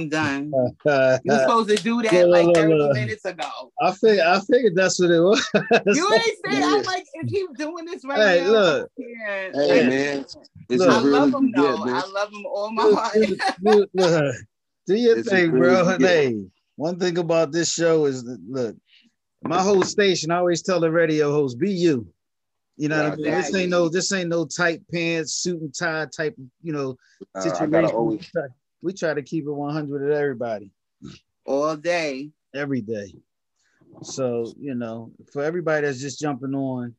I'm done. You're supposed to do that like 30 minutes ago. I figured I figured that's what it was. you ain't saying I'm like if he's doing this right hey, now. Look. Hey man. This look, I really love him though. Good, I love him all my heart. look, look, do your this thing, bro. Hey, one thing about this show is that look, my whole station, I always tell the radio host, be you. You know yeah, what I mean? Exactly. This ain't no, this ain't no tight pants, suit and tie type, you know, situation. Uh, always... We try to keep it 100 with everybody. All day. Every day. So, you know, for everybody that's just jumping on,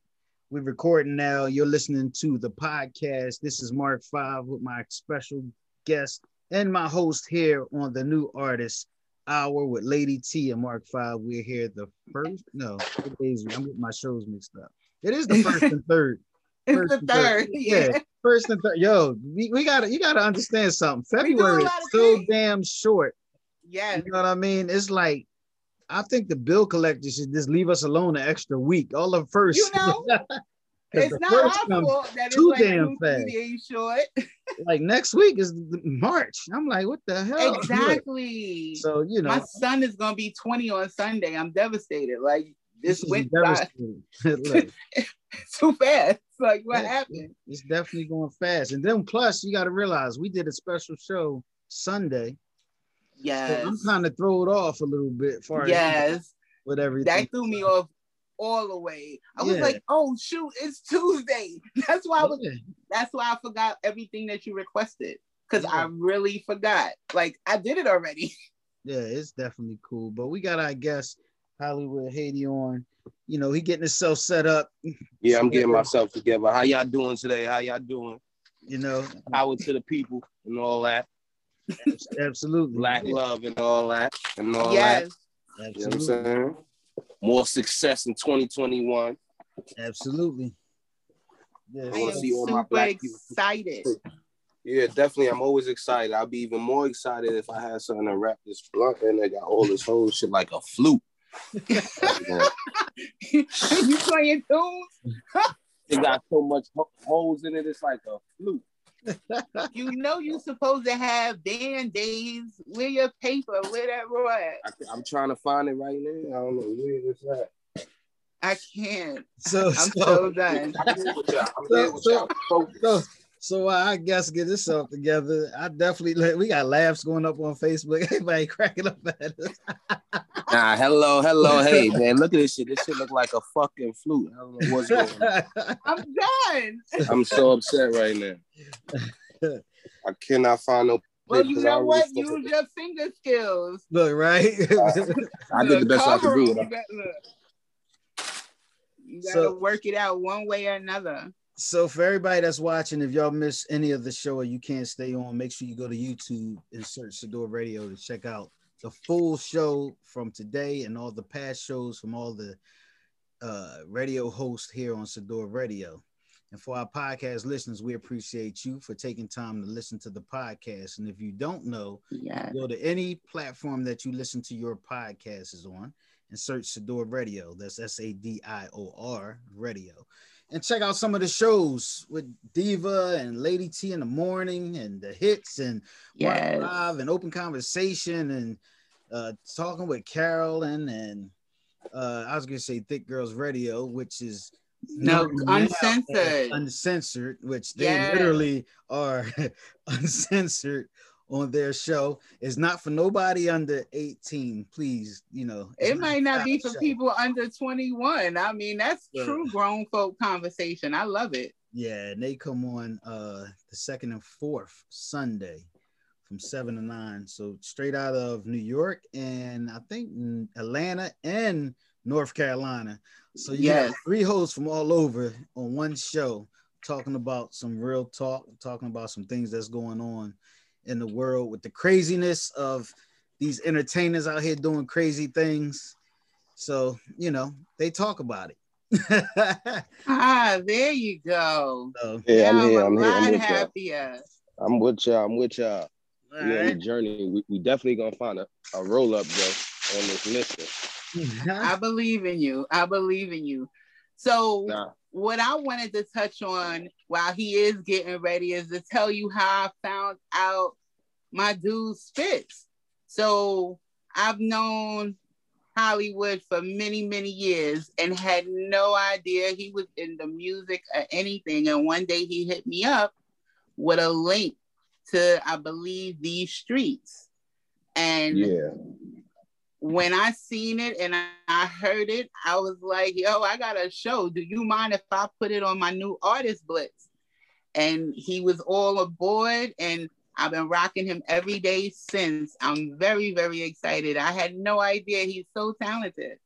we're recording now. You're listening to the podcast. This is Mark Five with my special guest and my host here on the new artist hour with Lady T and Mark Five. We're here the first, no. I'm getting my shows mixed up. It is the first and third. It's first the third. third. Yeah. yeah. First and third. Yo, we, we gotta you gotta understand something. February is so things. damn short. Yeah. You know what I mean? It's like I think the bill collector should just leave us alone an extra week. All the first. You know, it's not our fault that too it's like damn fast. short. like next week is March. I'm like, what the hell? Exactly. So you know, my son is gonna be 20 on Sunday. I'm devastated. Like this went by too fast. Like what yeah, happened? It's definitely going fast. And then plus you got to realize we did a special show Sunday. Yes. So I'm kind of throw it off a little bit for yes with everything. That threw me off all the way. I was like, oh shoot, it's Tuesday. That's why I was yeah. that's why I forgot everything that you requested. Cause yeah. I really forgot. Like I did it already. Yeah, it's definitely cool. But we got our guest Hollywood Haiti on. You know, he getting himself set up. Yeah, I'm getting myself together. How y'all doing today? How y'all doing? You know, power to the people and all that. Absolutely. Black love and all that. And all yes. that. Absolutely. You know what I'm saying? More success in 2021. Absolutely. Yeah, I am super excited. Yeah, definitely. I'm always excited. I'll be even more excited if I had something to wrap this blunt and I got all this whole shit like a flute. you playing tunes? it got so much holes in it. It's like a flute. you know you're supposed to have band-aids. Where your paper? Where that at? I, am trying to find it right now. I don't know where it's at. I can't. So I'm so, so done. So, so, so, so uh, I guess get this stuff together. I definitely we got laughs going up on Facebook. Everybody cracking up at us. nah, hello, hello, hey man, look at this shit. This shit look like a fucking flute. I don't know what's going on. I'm done. I'm so upset right now. I cannot find no. Well, you know what? Use your finger skills. Look, right? I did the best I could do. You, got, you gotta so, work it out one way or another. So for everybody that's watching, if y'all miss any of the show or you can't stay on, make sure you go to YouTube and search Sadior Radio to check out the full show from today and all the past shows from all the uh, radio hosts here on Sadior Radio. And for our podcast listeners, we appreciate you for taking time to listen to the podcast. And if you don't know, yeah. go to any platform that you listen to your podcast is on and search Sadior Radio. That's S A D I O R Radio and check out some of the shows with Diva and Lady T in the morning and the hits and yes. live and open conversation and uh, talking with Carolyn and uh, I was gonna say Thick Girls Radio, which is no uncensored, uncensored, which they yes. literally are uncensored on their show. It's not for nobody under 18. Please, you know. It might not be for show. people under 21. I mean, that's true grown folk conversation. I love it. Yeah, and they come on uh the second and fourth Sunday from seven to nine. So straight out of New York and I think Atlanta and North Carolina. So you yes. got three hosts from all over on one show talking about some real talk, talking about some things that's going on in the world with the craziness of these entertainers out here doing crazy things. So, you know, they talk about it. ah, there you go. So, yeah, I'm here. I'm, here. I'm with happier. Y'all. I'm with y'all. I'm with y'all. All we right. on the journey. We, we definitely gonna find a, a roll up though on this mission. I believe in you. I believe in you. So nah what I wanted to touch on while he is getting ready is to tell you how I found out my dude spits. So I've known Hollywood for many, many years and had no idea he was in the music or anything. And one day he hit me up with a link to, I believe, these streets. And yeah. When I seen it and I heard it, I was like, yo, I got a show. Do you mind if I put it on my new artist blitz? And he was all aboard and I've been rocking him every day since. I'm very, very excited. I had no idea he's so talented.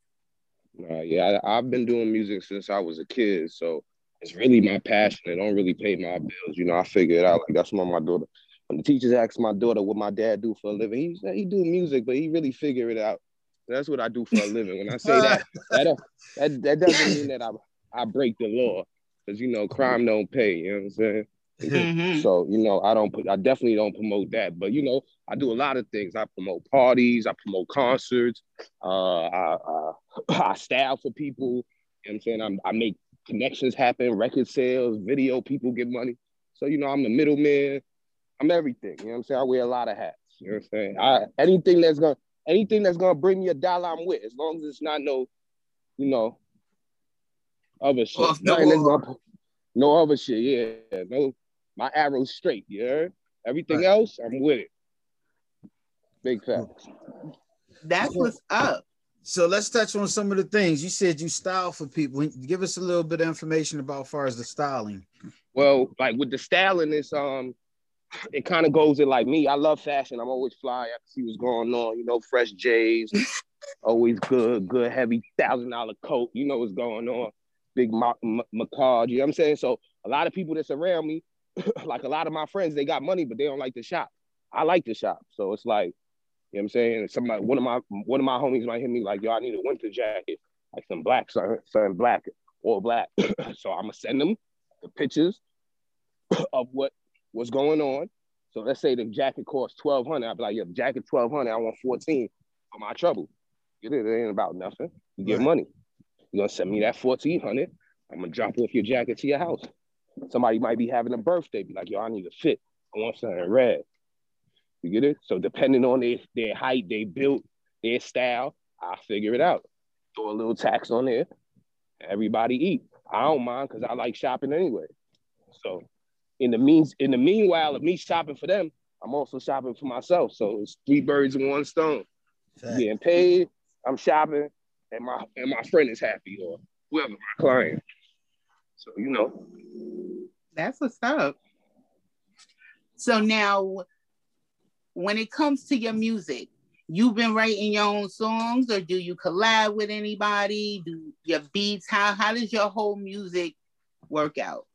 Uh, yeah, I, have been doing music since I was a kid, so it's really my passion. It don't really pay my bills, you know. I figure it out. Like that's what my daughter. When the teachers asked my daughter what my dad do for a living, he said he do music, but he really figure it out. That's what I do for a living. When I say that, that that, that doesn't mean that I I break the law, because you know crime don't pay. You know what I'm saying? Mm-hmm. So you know, I don't put, I definitely don't promote that. But you know, I do a lot of things. I promote parties, I promote concerts, uh, I, I, I style for people. You know what I'm saying I'm, I make connections happen, record sales, video, people get money. So you know, I'm the middleman. I'm everything. You know what I'm saying? I wear a lot of hats. You know what I'm saying? I, anything that's gonna anything that's gonna bring me a dollar, I'm with. As long as it's not no, you know, other shit. Well, no, gonna, no other shit. Yeah, no my arrow's straight. Yeah. Everything right. else, I'm with it. Big facts. That's what's up. So let's touch on some of the things you said you style for people. Give us a little bit of information about far as the styling. Well, like with the styling, it's um, it kind of goes in like me. I love fashion. I'm always fly. I can see what's going on. You know, fresh J's, always good, good heavy thousand dollar coat. You know what's going on. Big Mac, M- You know what I'm saying? So a lot of people that's around me, like a lot of my friends, they got money, but they don't like to shop. I like to shop. So it's like, you know what I'm saying? Somebody, one of my one of my homies might hit me like, yo, I need a winter jacket, like some black, something, something black, all black. so I'm gonna send them the pictures of what was going on. So let's say the jacket costs 1200 I'll be like, yeah, the jacket 1200 I want 14 for my trouble. Get it ain't about nothing. You get right. money. You're gonna send me that 1400 I'm gonna drop off your jacket to your house. Somebody might be having a birthday, be like, yo, I need a fit. I want something red. You get it? So depending on their, their height, they built, their style, I figure it out. Throw a little tax on there. Everybody eat. I don't mind because I like shopping anyway. So in the means in the meanwhile of me shopping for them, I'm also shopping for myself. So it's three birds in one stone. Fact. Getting paid, I'm shopping, and my and my friend is happy or whoever my client. So you know. That's what's up. So now when it comes to your music, you've been writing your own songs or do you collab with anybody? Do your beats? How how does your whole music work out?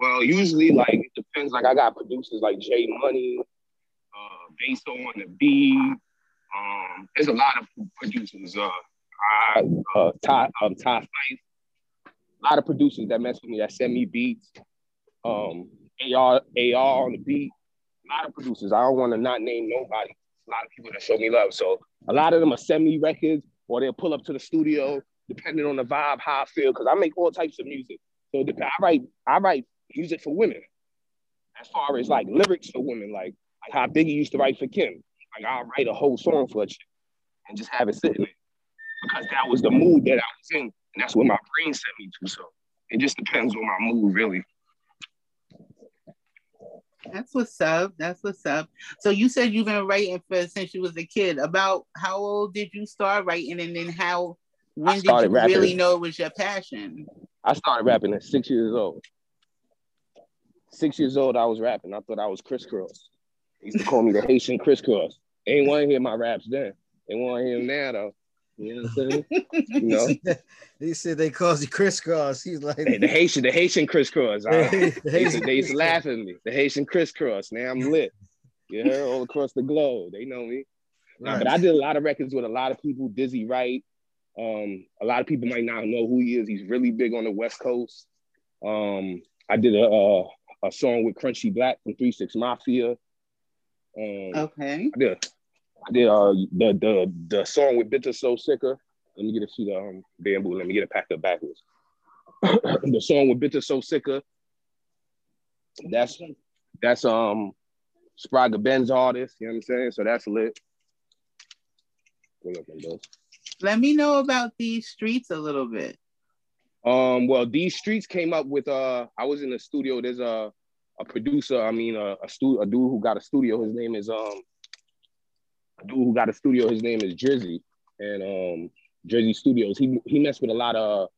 Well, usually like it depends. Like I got producers like Jay Money, uh, based on the beat. Um, there's a lot of producers. Uh, I, uh, Ty, um, Ty Fife, a lot of producers that mess with me that send me beats. Um, AR, AR on the beat. A lot of producers. I don't want to not name nobody. A lot of people that show me love. So a lot of them are send me records or they'll pull up to the studio, depending on the vibe, how I feel, because I make all types of music. So I write, I write music for women. As far as like lyrics for women, like, like how Biggie used to write for Kim. Like I'll write a whole song for a chick and just have it sitting there. Because that was the mood that I was in and that's what my brain sent me to. So it just depends on my mood, really. That's what's up. That's what's up. So you said you've been writing for since you was a kid. About how old did you start writing, and then how when did you rapping. really know it was your passion? I started rapping at six years old. Six years old, I was rapping. I thought I was Kris Kross. They used to call me the Haitian. They ain't want to hear my raps then. They want to hear them now though. You know what I'm saying? you know, he said they called you Kris Kross. He's like hey, the Haitian, the Haitian Kris Kross. Right? the they used to laugh at me. The Haitian Kris Kross. Now I'm lit. You know, all across the globe. They know me. Right. but I did a lot of records with a lot of people. Dizzy Wright. Um, a lot of people might not know who he is. He's really big on the West Coast. Um, I did a, a, a song with Crunchy Black from Three Six Mafia. Um, okay. I did I did uh the the the song with Bitter So Sicker. Let me get a sheet of um, bamboo. Let me get it packed up backwards. the song with Bitter So Sicker. That's that's um Spragga Benz artist, you know what I'm saying? So that's lit. Let me know about these streets a little bit. Um, well, these streets came up with uh I was in the studio. There's a a producer, I mean a, a stu a dude who got a studio. His name is um a dude who got a studio, his name is Drizzy. And um Jersey Studios. He he messed with a lot of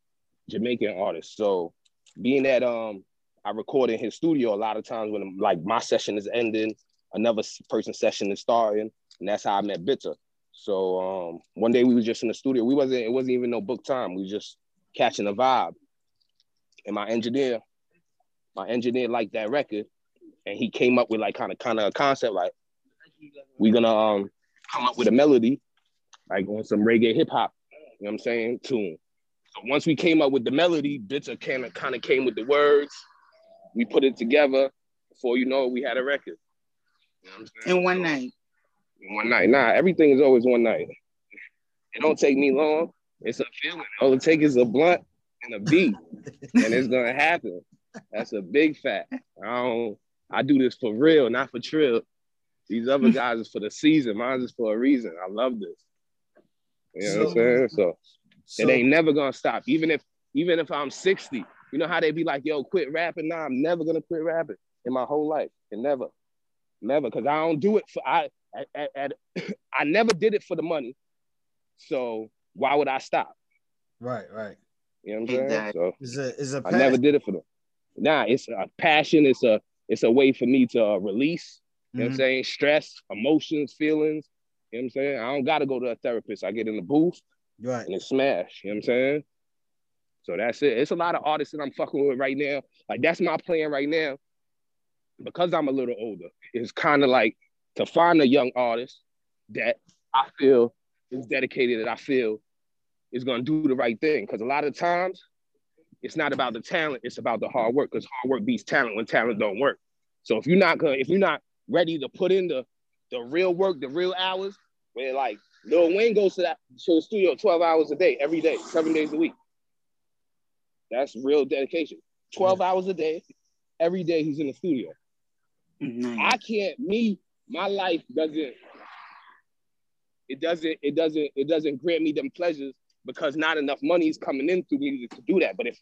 Jamaican artists. So being that um I record in his studio a lot of times when like my session is ending, another person's session is starting, and that's how I met Bitter. So um, one day we was just in the studio. We wasn't. It wasn't even no book time. We just catching a vibe. And my engineer, my engineer liked that record, and he came up with like kind of kind of a concept like we're gonna um come up with a melody, like on some reggae hip hop. You know what I'm saying? Tune. So once we came up with the melody, Bitter kind of kind of came with the words. We put it together. Before you know it, we had a record. You know In one night. In one night. Nah, everything is always one night. It don't take me long. It's a feeling. All it takes is a blunt and a beat, and it's gonna happen. That's a big fact. I don't. I do this for real, not for trill. These other guys is for the season. Mine is for a reason. I love this. You know so, what I'm saying? So, so, it ain't never gonna stop. Even if even if I'm 60, you know how they be like, yo, quit rapping. Nah, I'm never gonna quit rapping in my whole life. And never, never, because I don't do it for I at, at, I never did it for the money. So why would I stop? Right, right. You know what I'm saying? So is a is a I never did it for them. Nah, it's a passion. It's a it's a way for me to uh, release. You know mm-hmm. what I'm mm-hmm. saying? Stress, emotions, feelings. You know what I'm saying? I don't gotta go to a therapist. I get in the booth right. and it smash. You know what I'm saying? So that's it. It's a lot of artists that I'm fucking with right now. Like that's my plan right now. Because I'm a little older, it's kind of like to find a young artist that I feel is dedicated, that I feel is gonna do the right thing. Because a lot of times, it's not about the talent, it's about the hard work. Because hard work beats talent when talent don't work. So if you're not gonna, if you're not ready to put in the the real work, the real hours, where like Lil Wayne goes to that to the studio 12 hours a day, every day, seven days a week. That's real dedication. 12 yeah. hours a day, every day he's in the studio. Mm-hmm. I can't, me, my life doesn't, it doesn't, it doesn't, it doesn't grant me them pleasures because not enough money is coming in through me to, do that. But if,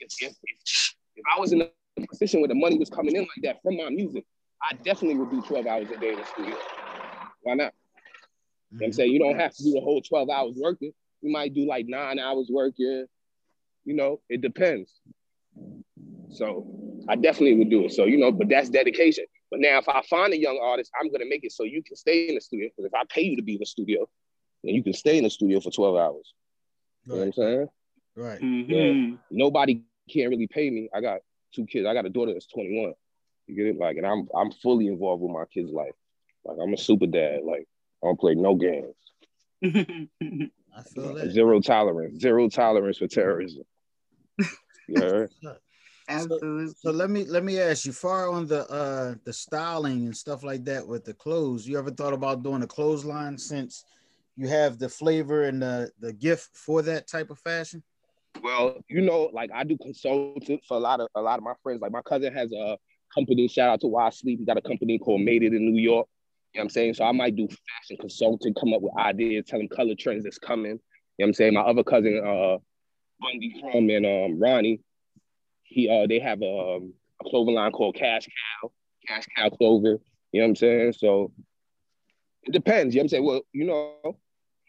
if, if, if, if I was in a position where the money was coming in like that from my music, I definitely would do 12 hours a day in the studio. Why not? Mm-hmm. You know I'm saying? You don't have to do the whole 12 hours working. You might do like nine hours working. You know, it depends. So I definitely would do it. So, you know, but that's dedication. But now if I find a young artist, I'm gonna make it so you can stay in the studio. Because if I pay you to be in the studio, then you can stay in the studio for 12 hours. You know what I'm saying? Right. Mm-hmm. Yeah. Nobody can't really pay me. I got two kids. I got a daughter that's 21. You get it? Like, and I'm I'm fully involved with my kids' life. Like I'm a super dad. Like I don't play no games. I feel that. Zero tolerance. Zero tolerance for terrorism. Yeah. Absolutely. So, so, let me let me ask you, far on the uh the styling and stuff like that with the clothes, you ever thought about doing a clothesline since you have the flavor and the the gift for that type of fashion? Well, you know, like I do consulting for a lot of a lot of my friends. Like my cousin has a company. Shout out to Why Sleep. He got a company called Made It in New York. You know what I'm saying? So I might do fashion consulting, come up with ideas, tell them color trends that's coming. You know what I'm saying? My other cousin, uh, Bundy Crum and um, Ronnie, he uh they have a, um, a clothing line called Cash Cow, Cash Cow Clover. You know what I'm saying? So it depends. You know what I'm saying? Well, you know,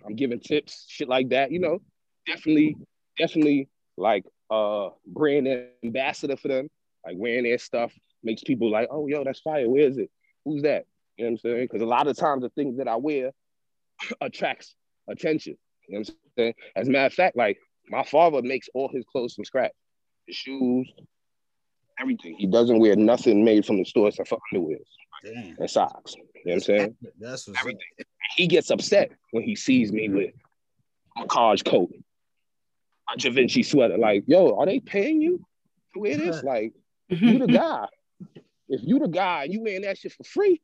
I'm giving tips, shit like that. You know, definitely, definitely like uh brand ambassador for them, like wearing their stuff, makes people like, oh, yo, that's fire. Where is it? Who's that? You know what I'm saying? Because a lot of times the things that I wear attracts attention. You know what I'm saying? As a matter of fact, like my father makes all his clothes from scratch, his shoes, everything. He doesn't wear nothing made from the store except for underwear and socks. You know what I'm saying? That's everything. Up. He gets upset when he sees me with a Carge coat, a Givenchy sweater. Like, yo, are they paying you to wear this? Like, you the guy. If you the guy and you wearing that shit for free,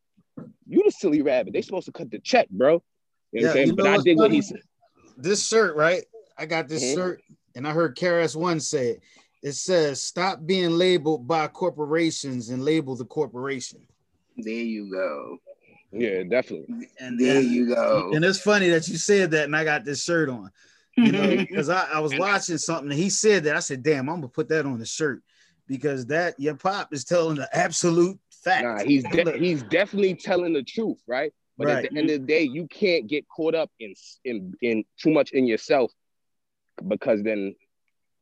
you the silly rabbit. They supposed to cut the check, bro. You know yeah, what I'm saying? But I dig what he said. This shirt, right? I got this mm-hmm. shirt, and I heard KRS One say it. It says, "Stop being labeled by corporations and label the corporation." There you go. Yeah, definitely. And there you go. And it's funny that you said that, and I got this shirt on. You know, because I, I was watching something and he said that. I said, damn, I'm gonna put that on the shirt because that your pop is telling the absolute fact. Nah, he's de- he's definitely telling the truth, right? But right. at the end of the day, you can't get caught up in in in too much in yourself because then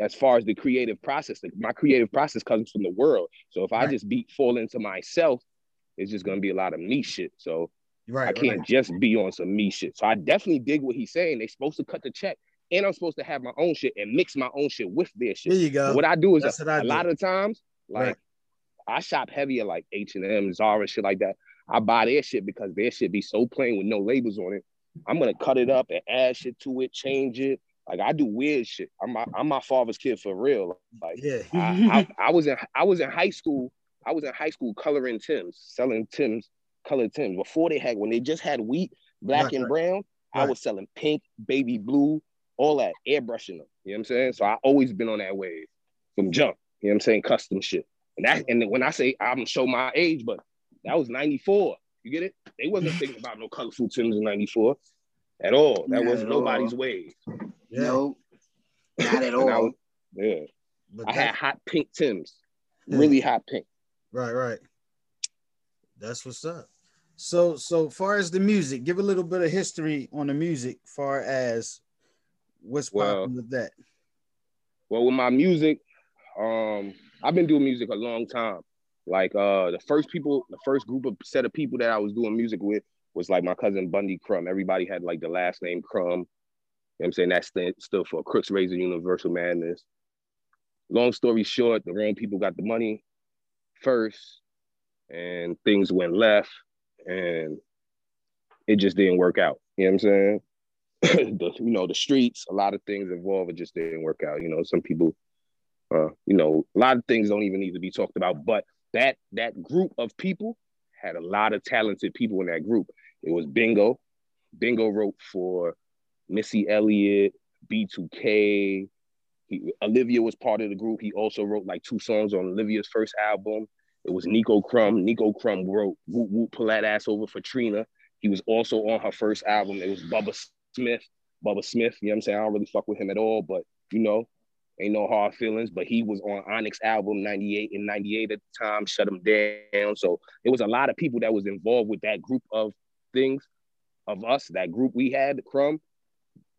as far as the creative process, like my creative process comes from the world. So if right. I just be fall into myself, it's just gonna be a lot of me shit. So right, I can't right. just be on some me shit. So I definitely dig what he's saying. They're supposed to cut the check, and I'm supposed to have my own shit and mix my own shit with their shit. There you go. what I do is a, a lot of times, like I shop heavy at like H and M, Zara, shit like that. I buy their shit because their shit be so plain with no labels on it. I'm gonna cut it up and add shit to it, change it. Like I do weird shit. I'm my, I'm my father's kid for real. Like yeah. I, I, I, was in I was in high school. I was in high school coloring Tim's, selling Tim's, colored Tim's. Before they had when they just had wheat, black right, and brown, right. I was selling pink, baby blue, all that, airbrushing them. You know what I'm saying? So I always been on that wave from jump. You know what I'm saying? Custom shit. And that and when I say I'm show my age, but that was 94. You get it? They wasn't thinking about no colorful Timbs in 94 at all. That wasn't nobody's way. Yeah. No, not at all. yeah. But I had hot pink Timbs. Yeah. Really hot pink. Right, right. That's what's up. So, so far as the music, give a little bit of history on the music, far as what's well, popping with that. Well, with my music, um, I've been doing music a long time. Like uh the first people, the first group of set of people that I was doing music with was like my cousin Bundy Crum. Everybody had like the last name Crum. You know what I'm saying? That's still for Crooks Razor Universal Madness. Long story short, the wrong people got the money first and things went left and it just didn't work out. You know what I'm saying? the, you know, the streets, a lot of things involved, it just didn't work out. You know, some people, uh, you know, a lot of things don't even need to be talked about, but that that group of people had a lot of talented people in that group. It was Bingo. Bingo wrote for Missy Elliott, B2K. He, Olivia was part of the group. He also wrote like two songs on Olivia's first album. It was Nico Crum. Nico Crum wrote Whoop Whoop Pull That Ass Over for Trina. He was also on her first album. It was Bubba Smith. Bubba Smith, you know what I'm saying? I don't really fuck with him at all, but you know, Ain't no hard feelings, but he was on Onyx album 98 and 98 at the time, shut him down. So it was a lot of people that was involved with that group of things of us, that group we had, the crumb,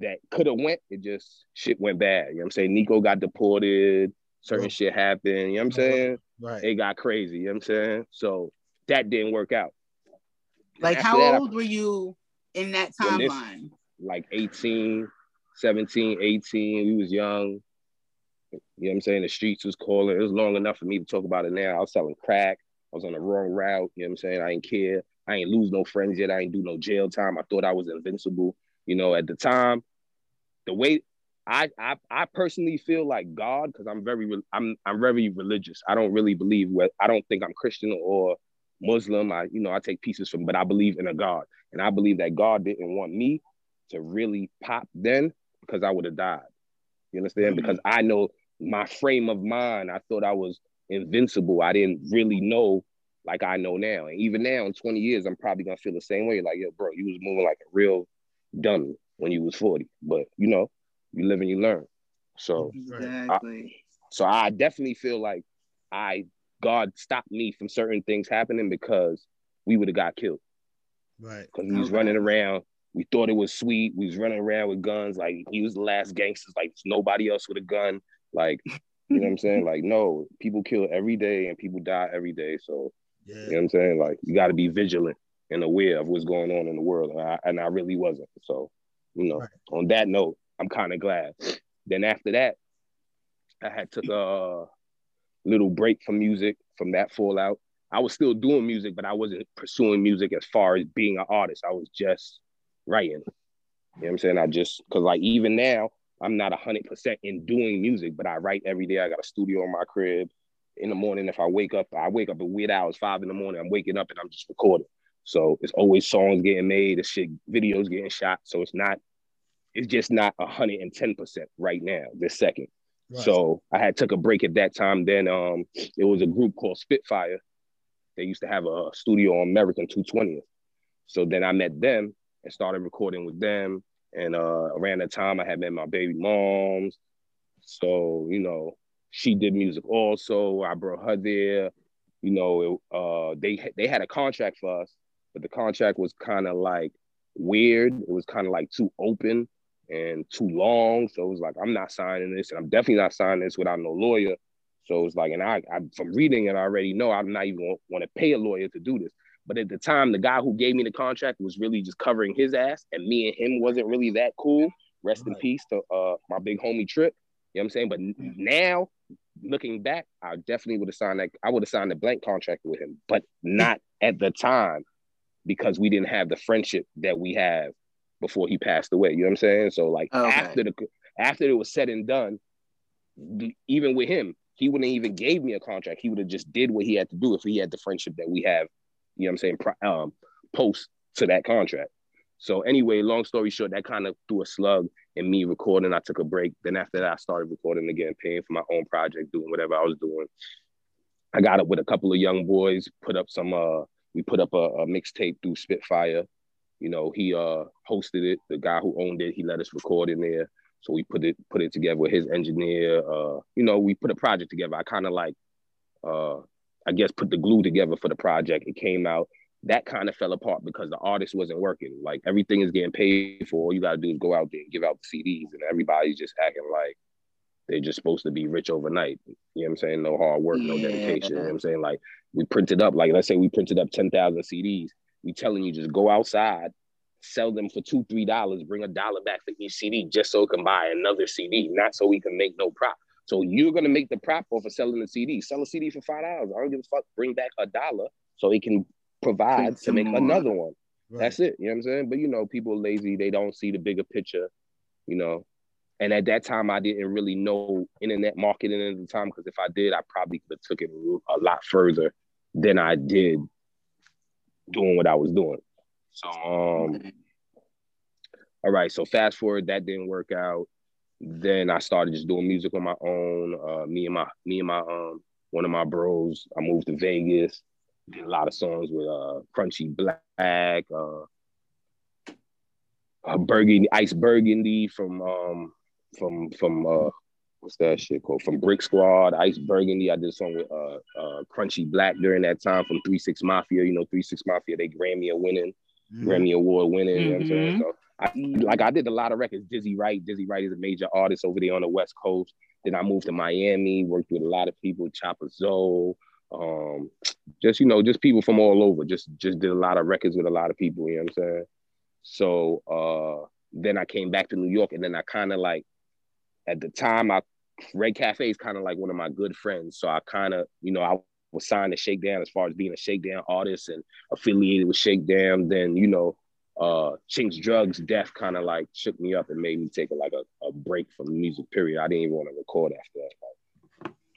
that could have went. It just shit went bad. You know what I'm saying? Nico got deported, certain shit happened, you know what I'm uh-huh. saying? Right. It got crazy, you know what I'm saying? So that didn't work out. Like how that, old I, were you in that timeline? Like 18, 17, 18. We was young. You know what I'm saying? The streets was calling. It was long enough for me to talk about it now. I was selling crack. I was on the wrong route. You know what I'm saying? I didn't care. I ain't lose no friends yet. I ain't do no jail time. I thought I was invincible. You know, at the time, the way I I, I personally feel like God, because I'm very I'm I'm very religious. I don't really believe what I don't think I'm Christian or Muslim. I you know I take pieces from, but I believe in a God, and I believe that God didn't want me to really pop then because I would have died. You understand? Mm-hmm. Because I know my frame of mind, I thought I was invincible. I didn't really know like I know now. And even now, in 20 years, I'm probably gonna feel the same way. Like, yo, bro, you was moving like a real dummy when you was 40. But you know, you live and you learn. So exactly. I, so I definitely feel like I God stopped me from certain things happening because we would have got killed. Right. Because we was okay. running around. We thought it was sweet. We was running around with guns. Like he was the last gangsters. Like nobody else with a gun. Like, you know what I'm saying? Like, no, people kill every day and people die every day. So, yeah. you know what I'm saying? Like, you got to be vigilant and aware of what's going on in the world. And I, and I really wasn't. So, you know, right. on that note, I'm kind of glad. Then after that, I had took a little break from music from that fallout. I was still doing music, but I wasn't pursuing music as far as being an artist. I was just writing. You know what I'm saying? I just because like even now, I'm not hundred percent in doing music, but I write every day. I got a studio in my crib. In the morning, if I wake up, I wake up at weird hours, five in the morning. I'm waking up and I'm just recording. So it's always songs getting made, it's shit, videos getting shot. So it's not, it's just not hundred and ten percent right now, this second. Right. So I had took a break at that time. Then um, it was a group called Spitfire. They used to have a studio on American 220th. So then I met them and started recording with them. And uh, around that time, I had met my baby moms. So you know, she did music also. I brought her there. You know, it, uh, they they had a contract for us, but the contract was kind of like weird. It was kind of like too open and too long. So it was like, I'm not signing this, and I'm definitely not signing this without no lawyer. So it's like, and I, I from reading it, I already know I'm not even want to pay a lawyer to do this. But at the time, the guy who gave me the contract was really just covering his ass, and me and him wasn't really that cool. Rest right. in peace to uh, my big homie Trip. You know what I'm saying? But now, looking back, I definitely would have signed that. I would have signed a blank contract with him, but not at the time because we didn't have the friendship that we have before he passed away. You know what I'm saying? So like okay. after the after it was said and done, even with him, he wouldn't even gave me a contract. He would have just did what he had to do if he had the friendship that we have. You know what I'm saying? Um, post to that contract. So anyway, long story short, that kind of threw a slug in me recording. I took a break. Then after that, I started recording again, paying for my own project, doing whatever I was doing. I got up with a couple of young boys, put up some uh we put up a, a mixtape through Spitfire. You know, he uh hosted it. The guy who owned it, he let us record in there. So we put it put it together with his engineer. Uh, you know, we put a project together. I kind of like uh I guess put the glue together for the project. It came out. That kind of fell apart because the artist wasn't working. Like everything is getting paid for. All you gotta do is go out there and give out the CDs, and everybody's just acting like they're just supposed to be rich overnight. You know what I'm saying? No hard work, no dedication. You know what I'm saying? Like we printed up, like let's say we printed up 10,000 CDs. We telling you just go outside, sell them for two, three dollars, bring a dollar back for each CD just so it can buy another CD, not so we can make no prop. So you're gonna make the prop off of selling the CD. Sell a CD for five dollars. I don't give a fuck. Bring back a dollar so it can provide to make another one. Right. That's it. You know what I'm saying? But you know, people lazy, they don't see the bigger picture, you know. And at that time, I didn't really know internet marketing at the time because if I did, I probably could have took it a lot further than I did doing what I was doing. So, um, all right. So fast forward, that didn't work out. Then I started just doing music on my own. Uh, me and my me and my um one of my bros. I moved to Vegas. Did a lot of songs with uh Crunchy Black, uh, uh Burgundy, Ice Burgundy from um from from uh what's that shit called? From Brick Squad, Ice Burgundy. I did a song with uh, uh Crunchy Black during that time from Three Six Mafia. You know, Three Six Mafia, they Grammy a winning, mm-hmm. Grammy Award winning. Mm-hmm. You know what I'm saying? Mm-hmm. So I, like I did a lot of records. Dizzy Wright, Dizzy Wright is a major artist over there on the West Coast. Then I moved to Miami, worked with a lot of people, Chopper Zoe, um, just you know, just people from all over. Just just did a lot of records with a lot of people. You know what I'm saying? So uh, then I came back to New York, and then I kind of like at the time I Red Cafe is kind of like one of my good friends. So I kind of, you know, I was signed to Shakedown as far as being a Shakedown artist and affiliated with Shakedown. Then, you know, uh Chinx Drug's death kind of like shook me up and made me take a, like a, a break from the music period. I didn't even want to record after that. Like,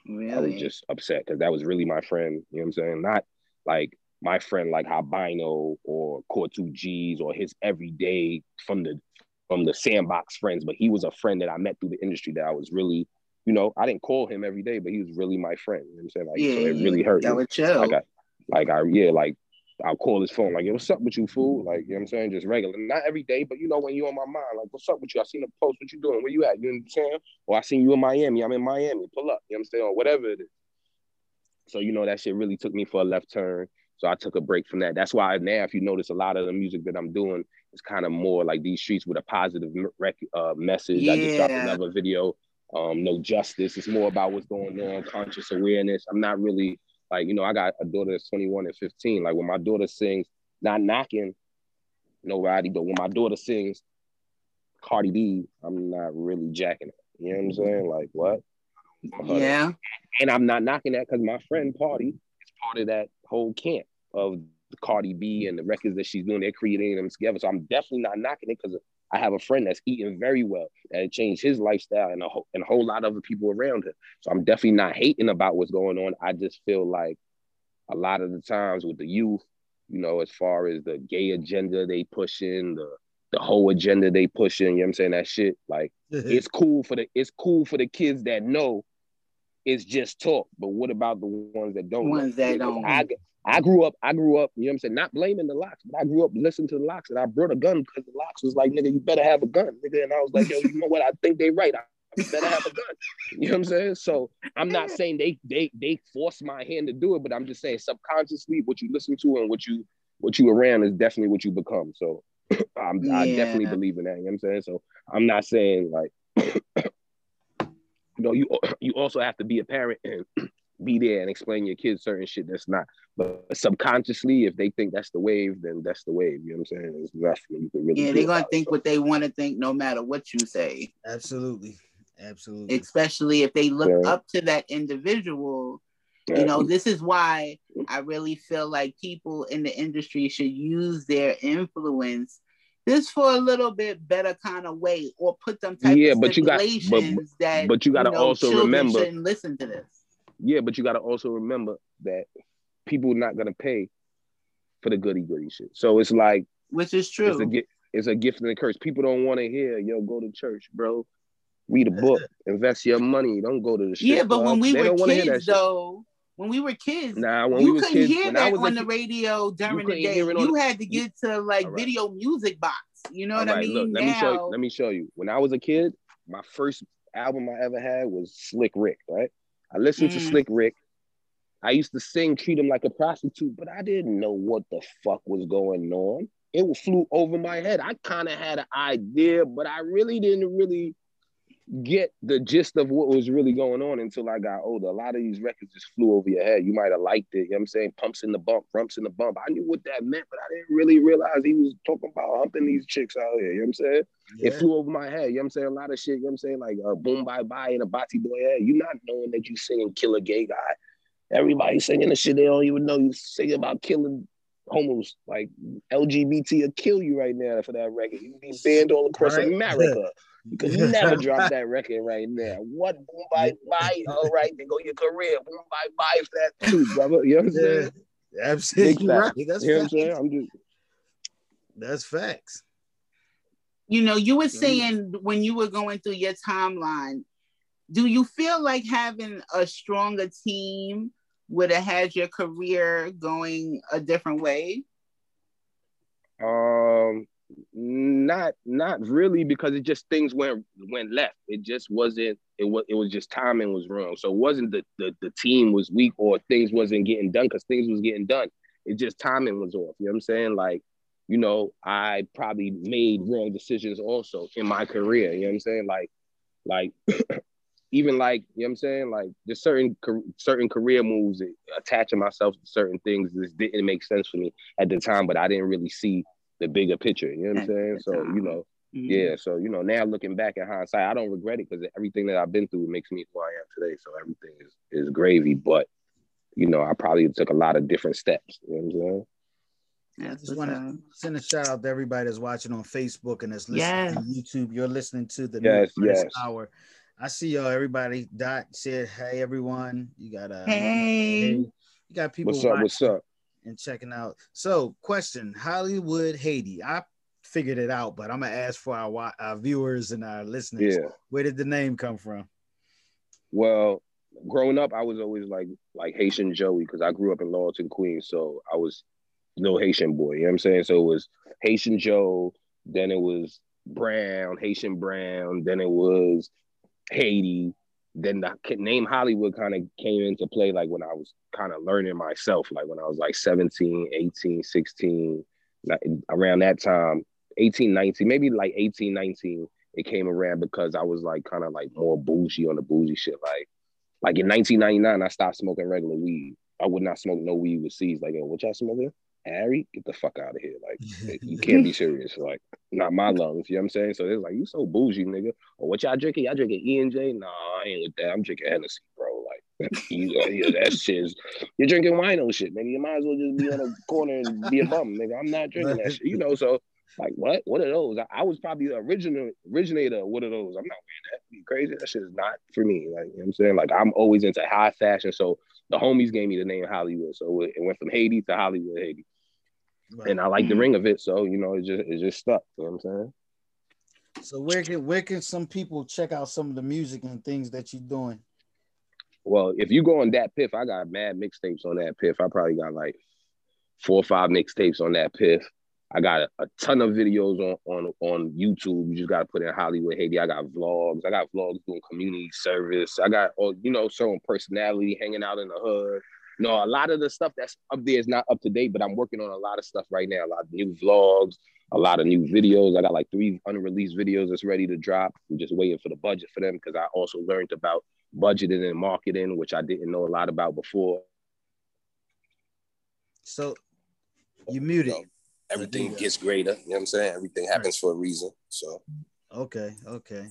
really? I was just upset because that was really my friend. You know what I'm saying? Not like my friend like Habino or Core 2 G's or his everyday from the from the sandbox friends, but he was a friend that I met through the industry that I was really you know, I didn't call him every day, but he was really my friend. You know what I'm saying? Like, yeah, so it really hurt. That would chill. Like I, like I, yeah, like I'll call his phone, like, yo, what's up with you, fool? Like, you know what I'm saying? Just regular. Not every day, but you know, when you're on my mind, like, what's up with you? I seen a post, what you doing? Where you at? You know what I'm saying? Or I seen you in Miami, I'm in Miami, pull up, you know what I'm saying? Or whatever it is. So, you know, that shit really took me for a left turn. So I took a break from that. That's why now, if you notice, a lot of the music that I'm doing is kind of more like these streets with a positive rec- uh, message. Yeah. I just dropped another video um, no justice. It's more about what's going on, conscious awareness. I'm not really like, you know, I got a daughter that's 21 and 15. Like when my daughter sings, not knocking nobody, but when my daughter sings Cardi B, I'm not really jacking it. You know what I'm mm-hmm. saying? Like what? Yeah. And I'm not knocking that because my friend Party is part of that whole camp of Cardi B and the records that she's doing. They're creating them together. So I'm definitely not knocking it because I have a friend that's eating very well that changed his lifestyle and a, whole, and a whole lot of other people around him. So I'm definitely not hating about what's going on. I just feel like a lot of the times with the youth, you know, as far as the gay agenda they pushing, the the whole agenda they pushing, you know what I'm saying? That shit, like mm-hmm. it's cool for the it's cool for the kids that know it's just talk. But what about the ones that don't? Ones that don't. I I grew up, I grew up, you know what I'm saying? Not blaming the locks, but I grew up listening to the locks and I brought a gun because the locks was like, nigga, you better have a gun, nigga. And I was like, yo, you know what? I think they right. I better have a gun. You know what I'm saying? So I'm not saying they they they force my hand to do it, but I'm just saying subconsciously what you listen to and what you what you around is definitely what you become. So I'm, yeah. I definitely believe in that. You know what I'm saying? So I'm not saying like you know, you you also have to be a parent and be there and explain your kids certain shit that's not. But subconsciously, if they think that's the wave, then that's the wave. You know what I'm saying? There's nothing you can really. Yeah, they're gonna think so. what they want to think, no matter what you say. Absolutely, absolutely. Especially if they look yeah. up to that individual. You know, this is why I really feel like people in the industry should use their influence this for a little bit better kind of way, or put them type yeah, of but you got, but, that. But you got to you know, also remember. Listen to this yeah, but you got to also remember that people not gonna pay for the goody goody shit. So it's like, which is true. It's a, it's a gift and a curse. People don't want to hear, yo, go to church, bro. Read a book, invest your money. Don't go to the Yeah, but when we they were kids, though, when we were kids, nah, when you we couldn't kids, hear that on the radio during the day. You had to get to like right. video music box. You know All what right, I mean? Look, let now, me show you. Let me show you. When I was a kid, my first album I ever had was Slick Rick, right? I listened mm. to Slick Rick. I used to sing Treat Him Like a Prostitute, but I didn't know what the fuck was going on. It flew over my head. I kind of had an idea, but I really didn't really get the gist of what was really going on until I got older. A lot of these records just flew over your head. You might have liked it. You know what I'm saying? Pumps in the bump, rumps in the bump. I knew what that meant, but I didn't really realize he was talking about humping these chicks out here. You know what I'm saying? Yeah. It flew over my head. You know what I'm saying? A lot of shit, you know what I'm saying? Like uh, Boom Bye Bye and a Bati Boy head. You not knowing that you singing kill a Gay Guy. Everybody singing the shit they don't even know you singing about killing homos like LGBT will kill you right now for that record. You'd be banned all across right. America. Because you could never drop that record right now. What boom bye bye? All right, then go your career. Boom bye bye for that too, brother. You know what I'm saying? Yeah, absolutely right. That's you know what I'm saying? I'm just that's facts. You know, you were saying when you were going through your timeline, do you feel like having a stronger team would have had your career going a different way? Um, not not really because it just things went went left. It just wasn't. It was it was just timing was wrong. So it wasn't the the, the team was weak or things wasn't getting done because things was getting done. It just timing was off. You know what I'm saying? Like, you know, I probably made wrong decisions also in my career. You know what I'm saying? Like, like even like you know what I'm saying, like just certain certain career moves, attaching myself to certain things, this didn't make sense for me at the time, but I didn't really see the bigger picture. You know what I'm saying? So you know, mm-hmm. yeah. So you know, now looking back at hindsight, I don't regret it because everything that I've been through makes me who I am today. So everything is is gravy, but you know, I probably took a lot of different steps. You know what I'm saying? Yeah, I just want to send a shout out to everybody that's watching on Facebook and that's listening yes. on YouTube. You're listening to the yes, yes. hour. I see y'all. Everybody. Dot said, "Hey, everyone. You got a hey. You got people. What's up? What's up? And checking out. So, question: Hollywood Haiti. I figured it out, but I'm gonna ask for our, our viewers and our listeners. Yeah. Where did the name come from? Well, growing up, I was always like like Haitian Joey because I grew up in Laurelton, Queens. So I was no Haitian boy. You know what I'm saying? So it was Haitian Joe. Then it was Brown, Haitian Brown. Then it was Haiti. Then the name Hollywood kind of came into play like when I was kind of learning myself, like when I was like 17, 18, 16, around that time, 18, 19, maybe like 18, 19, it came around because I was like kind of like more bougie on the bougie shit. Like, like in 1999, I stopped smoking regular weed. I would not smoke no weed with seeds. Like, what y'all smoking? Harry, get the fuck out of here. Like, you can't be serious. Like, not my lungs. You know what I'm saying? So it's like, you so bougie, nigga. Or what y'all drinking? Y'all drinking E and J? Nah, I ain't with that. I'm drinking Hennessy, bro. Like, you, oh, yeah, that shit you're drinking wino shit, nigga. You might as well just be on a corner and be a bum, nigga. I'm not drinking that shit. You know, so like what? What are those? I, I, was probably the original originator of what are those? I'm not wearing that. You crazy? That shit is not for me. Like, you know what I'm saying? Like I'm always into high fashion. So the homies gave me the name Hollywood. So it, it went from Haiti to Hollywood, Haiti. Right. And I like the mm-hmm. ring of it, so you know, it just it just stuck. You know what I'm saying? So where can where can some people check out some of the music and things that you're doing? Well, if you go on DatPiff, I got mad mixtapes on DatPiff. I probably got like four or five mixtapes on DatPiff. I got a, a, ton of videos on on on YouTube. You just gotta put in Hollywood Haiti. I got vlogs. I got vlogs doing community service. I got all you know, certain personality hanging out in the hood. You know, a lot of the stuff that's up there is not up to date, but I'm working on a lot of stuff right now. A lot of new vlogs, a lot of new videos. I got like three unreleased videos that's ready to drop. I'm just waiting for the budget for them because I also learned about budgeting and marketing, which I didn't know a lot about before. So you muted. So everything gets greater. You know what I'm saying? Everything happens for a reason. So okay, okay.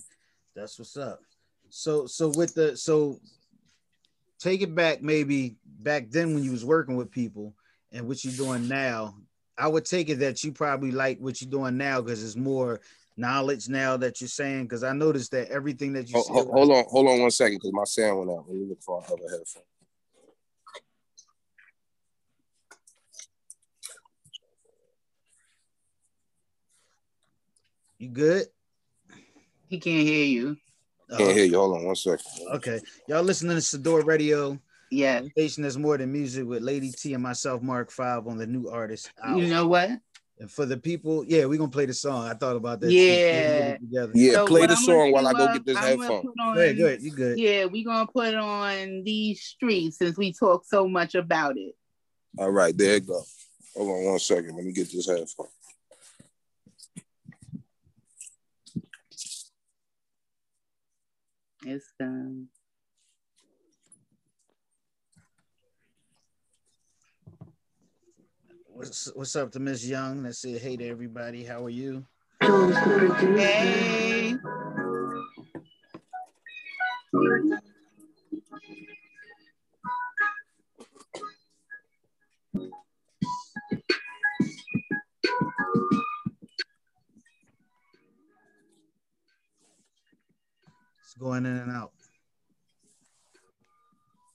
That's what's up. So so with the so take it back maybe back then when you was working with people and what you're doing now. I would take it that you probably like what you're doing now because it's more knowledge now that you're saying. Because I noticed that everything that you hold, hold on, hold on one second, because my sound went out. Let me look for another headphone. You good? He can't hear you. Can't uh, hear you. Hold on one second. Okay. Y'all listening to Sadior Radio. Yeah. Station that's more than music with Lady T and myself, Mark Five, on the new artist. You know what? And for the people, yeah, we're gonna play the song. I thought about that. Yeah. Yeah, so play the I'm song while I go get this I'm headphone. On, good, good, you good. Yeah, we're gonna put on these streets since we talk so much about it. All right, there you go. Hold on one second. Let me get this headphone. It's done. What's, what's up to Miss Young? Let's say hey to everybody. How are you? Hey. Going in and out.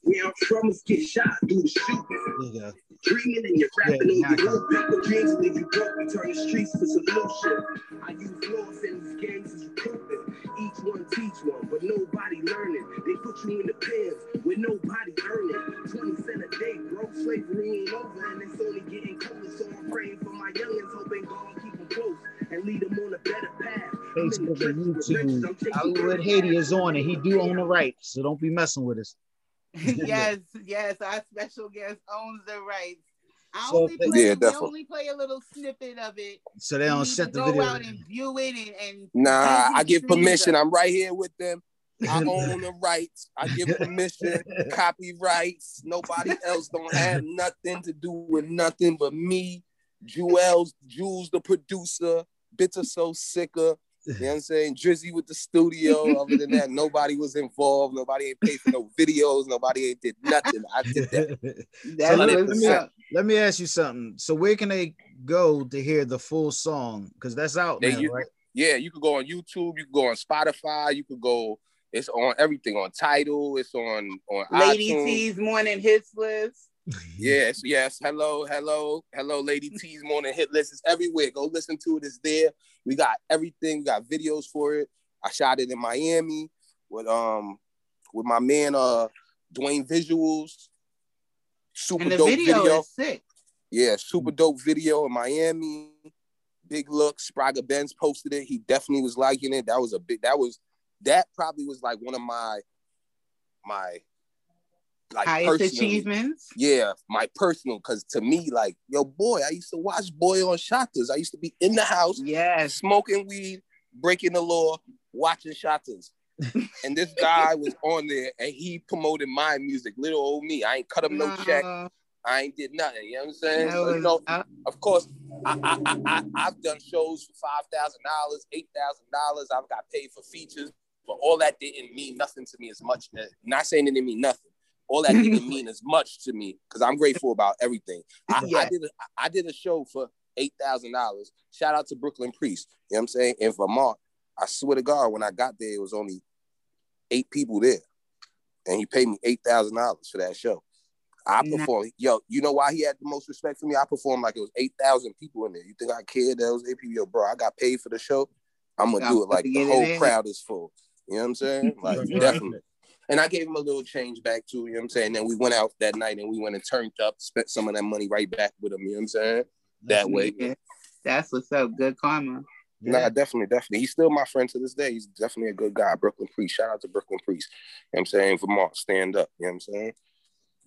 We troubles get shot through the shooting. Go. Dreaming and you're rapping yeah, on your own paper dreams leave you broke. We turn the streets for solution. I use laws in these gangs as recruitment. Each one teach one, but nobody learning. They put you in the pens with nobody earning. 20 cent a day, bro. Slavery ain't over and it's only getting colder. So I'm praying for my youngins, hoping God keep them close and lead them on a better path. Facebook and YouTube. Hollywood Haiti is on and he do own the rights, so don't be messing with us. yes, yes, our special guest owns the rights. I so only play, yeah, definitely. only play a little snippet of it. So they don't set the go video. out and view it and, and nah. I give permission. I'm right here with them. I own the rights. I give permission, copyrights. Nobody else don't have nothing to do with nothing but me, Jewels, Jules, the producer, Bitter So Sicker, you know what I'm saying? Drizzy with the studio. Other than that, nobody was involved. Nobody ain't paid for no videos. Nobody ain't did nothing. I did that. so let, me, let me ask you something. So where can they go to hear the full song? Because that's out now, you, right? Yeah, you could go on YouTube. You could go on Spotify. You could go. It's on everything on title. It's on on Lady iTunes. T's morning hits list. Yes, yes. Hello, hello, hello, Lady T's morning hit list is everywhere. Go listen to it. It's there. We got everything. We got videos for it. I shot it in Miami with um with my man uh Dwayne Visuals. Super dope video. video. sick. Yeah, super dope video in Miami. Big look. Spragga Benz posted it. He definitely was liking it. That was a big. That was that probably was like one of my my like highest achievements. Yeah, my personal, because to me, like, yo, boy, I used to watch Boy on Shottas. I used to be in the house, yeah, smoking weed, breaking the law, watching Shottas. and this guy was on there and he promoted my music, little old me. I ain't cut him no uh, check. I ain't did nothing. You know what I'm saying? So, you know, uh, of course, I, I, I, I, have done shows for five thousand dollars, eight thousand dollars. I've got paid for features, but all that didn't mean nothing to me as much. Not saying it didn't mean nothing all that didn't mean as much to me because I'm grateful about everything. I, yeah. I did a, I did a show for eight thousand dollars. Shout out to Brooklyn Priest. You know what I'm saying? In Vermont, I swear to God, when I got there, it was only eight people there, and he paid me eight thousand dollars for that show. I performed. Yo, you know why he had the most respect for me? I performed like it was eight thousand people in there. You think I cared that was eight people? Yo, bro, I got paid for the show. I'm gonna do it like the whole crowd is full. You know what I'm saying? Like definitely. And I gave him a little change back too, you know what I'm saying? Then we went out that night and we went and turned up, spent some of that money right back with him, you know what I'm saying? That way. Yeah. That's what's up. Good karma. Yeah. Nah, definitely, definitely. He's still my friend to this day. He's definitely a good guy. Brooklyn Priest. Shout out to Brooklyn Priest. You know what I'm saying? Vermont, stand up. You know what I'm saying?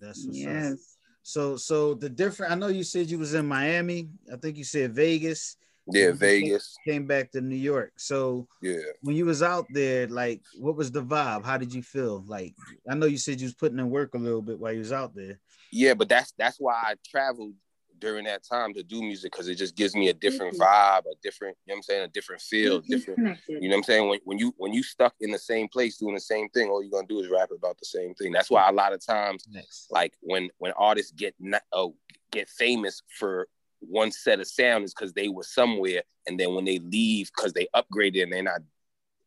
That's what's yes. Up. So so the different I know you said you was in Miami. I think you said Vegas. Yeah, Vegas. Came back to New York. So yeah, when you was out there, like what was the vibe? How did you feel? Like I know you said you was putting in work a little bit while you was out there. Yeah, but that's that's why I traveled during that time to do music because it just gives me a different vibe, a different, you know what I'm saying, a different feel, different, you know what I'm saying? When, when you when you stuck in the same place doing the same thing, all you're gonna do is rap about the same thing. That's why a lot of times, Next. like when when artists get not, oh get famous for one set of sound is because they were somewhere, and then when they leave because they upgraded and they're not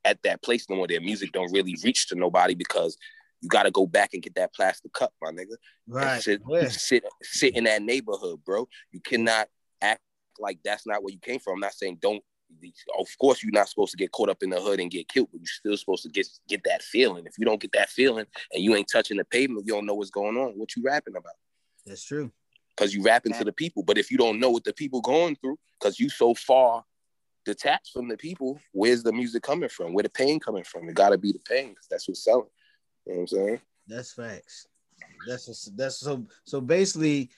at that place no more, their music don't really reach to nobody because you got to go back and get that plastic cup, my nigga. Right. Sit, yeah. sit, sit in that neighborhood, bro. You cannot act like that's not where you came from. I'm not saying don't. Of course, you're not supposed to get caught up in the hood and get killed, but you're still supposed to get get that feeling. If you don't get that feeling and you ain't touching the pavement, you don't know what's going on. What you rapping about? That's true. Because you rapping to the people, but if you don't know what the people going through, because you so far detached from the people, where's the music coming from? Where the pain coming from? It got to be the pain because that's what's selling. You know what I'm saying? That's facts. That's that's so so basically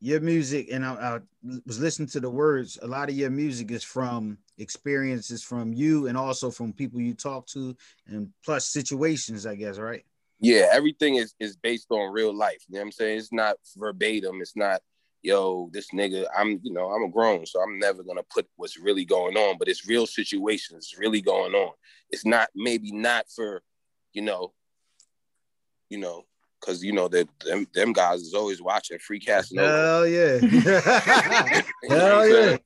your music and I, I, was listening to the words a lot of your music is from experiences from you and also from people you talk to and plus situations i guess right yeah everything is is based on real life you know what i'm saying? It's not verbatim it's not yo this nigga i'm you know i'm a grown so i'm never gonna put what's really going on but it's real situations really going on. It's not maybe not for you know you know, because you know that them, them guys is always watching free cast. Hell yeah, hell yeah.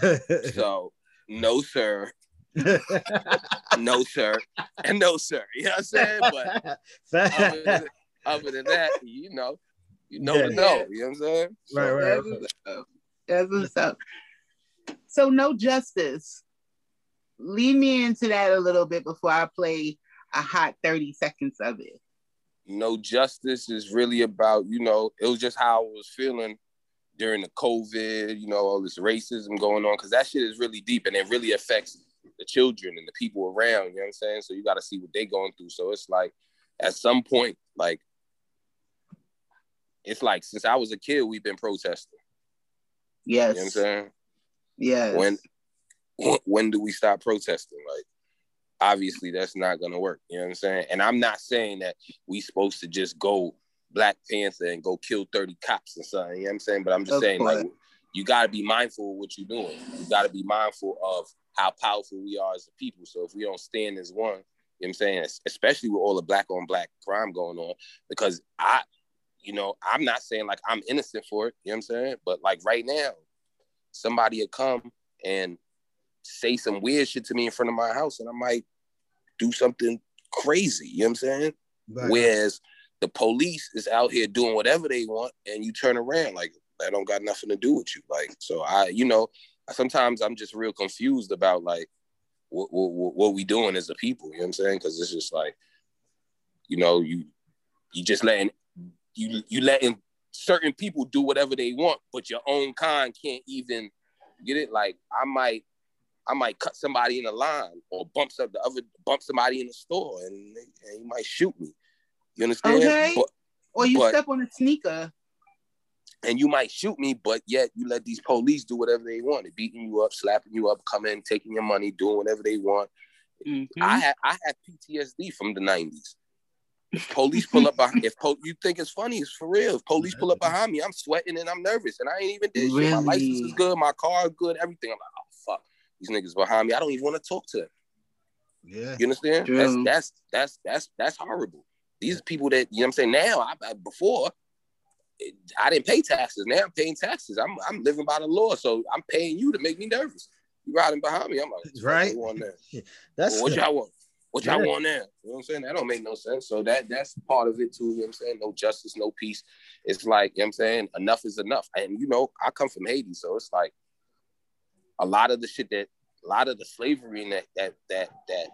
so no sir, no sir, and no sir. You know what I'm saying? But other than, other than that, you know, you know yeah. to know. You know what I'm saying? So, right, right. right. That's what's up. So no justice. Lead me into that a little bit before I play a hot 30 seconds of it. No justice is really about, you know, it was just how I was feeling during the COVID, you know, all this racism going on, because that shit is really deep and it really affects the children and the people around, you know what I'm saying? So you got to see what they going through. So it's like, at some point, like, it's like since I was a kid, we've been protesting. Yes. You know what I'm saying? Yes. When when do we stop protesting? Like, obviously that's not gonna work. You know what I'm saying? And I'm not saying that we supposed to just go Black Panther and go kill 30 cops and something. You know what I'm saying? But I'm just saying like you gotta be mindful of what you're doing. You gotta be mindful of how powerful we are as a people. So if we don't stand as one, you know what I'm saying, especially with all the black on black crime going on, because I, you know, I'm not saying like I'm innocent for it, you know what I'm saying? But like right now, somebody had come and say some weird shit to me in front of my house and I might do something crazy. You know what I'm saying? Right. Whereas the police is out here doing whatever they want, and you turn around like that don't got nothing to do with you. Like, so I, you know, sometimes I'm just real confused about like what what, what we doing as a people. You know what I'm saying? Because it's just like, you know, you you just letting you you letting certain people do whatever they want, but your own kind can't even get it. Like I might I might cut somebody in the line or bump some the other bump somebody in the store and, and he might shoot me. You understand? Okay. But, or you but, step on a sneaker. And you might shoot me, but yet you let these police do whatever they want. They're beating you up, slapping you up, coming, taking your money, doing whatever they want. Mm-hmm. I had I had PTSD from the 90s. If police pull up behind, if po- you think it's funny, it's for real. If police pull up behind me, I'm sweating and I'm nervous, and I ain't even did really? shit. My license is good, my car is good, everything. I'm like, oh fuck. These niggas behind me. I don't even want to talk to them. Yeah. You understand? That's that's that's that's that's horrible. These people that you know what I'm saying now. I, I before I didn't pay taxes. Now I'm paying taxes. I'm I'm living by the law, so I'm paying you to make me nervous. You riding behind me. I'm like, right. That's well, what y'all want. What y'all yeah. want now? You know what I'm saying? That don't make no sense. So that that's part of it too. You know what I'm saying? No justice, no peace. It's like, you know what I'm saying? Enough is enough. And you know, I come from Haiti, so it's like a lot of the shit that a lot of the slavery and that that that that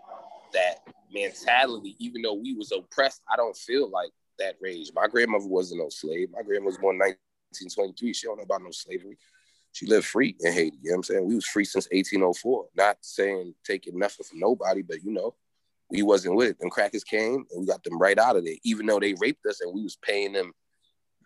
that mentality, even though we was oppressed, I don't feel like that rage. My grandmother wasn't no slave. My grandma was born 1923. She don't know about no slavery. She lived free in Haiti. You know what I'm saying? We was free since 1804. Not saying taking nothing from nobody, but you know, we wasn't with it. Them crackers came and we got them right out of there, even though they raped us and we was paying them,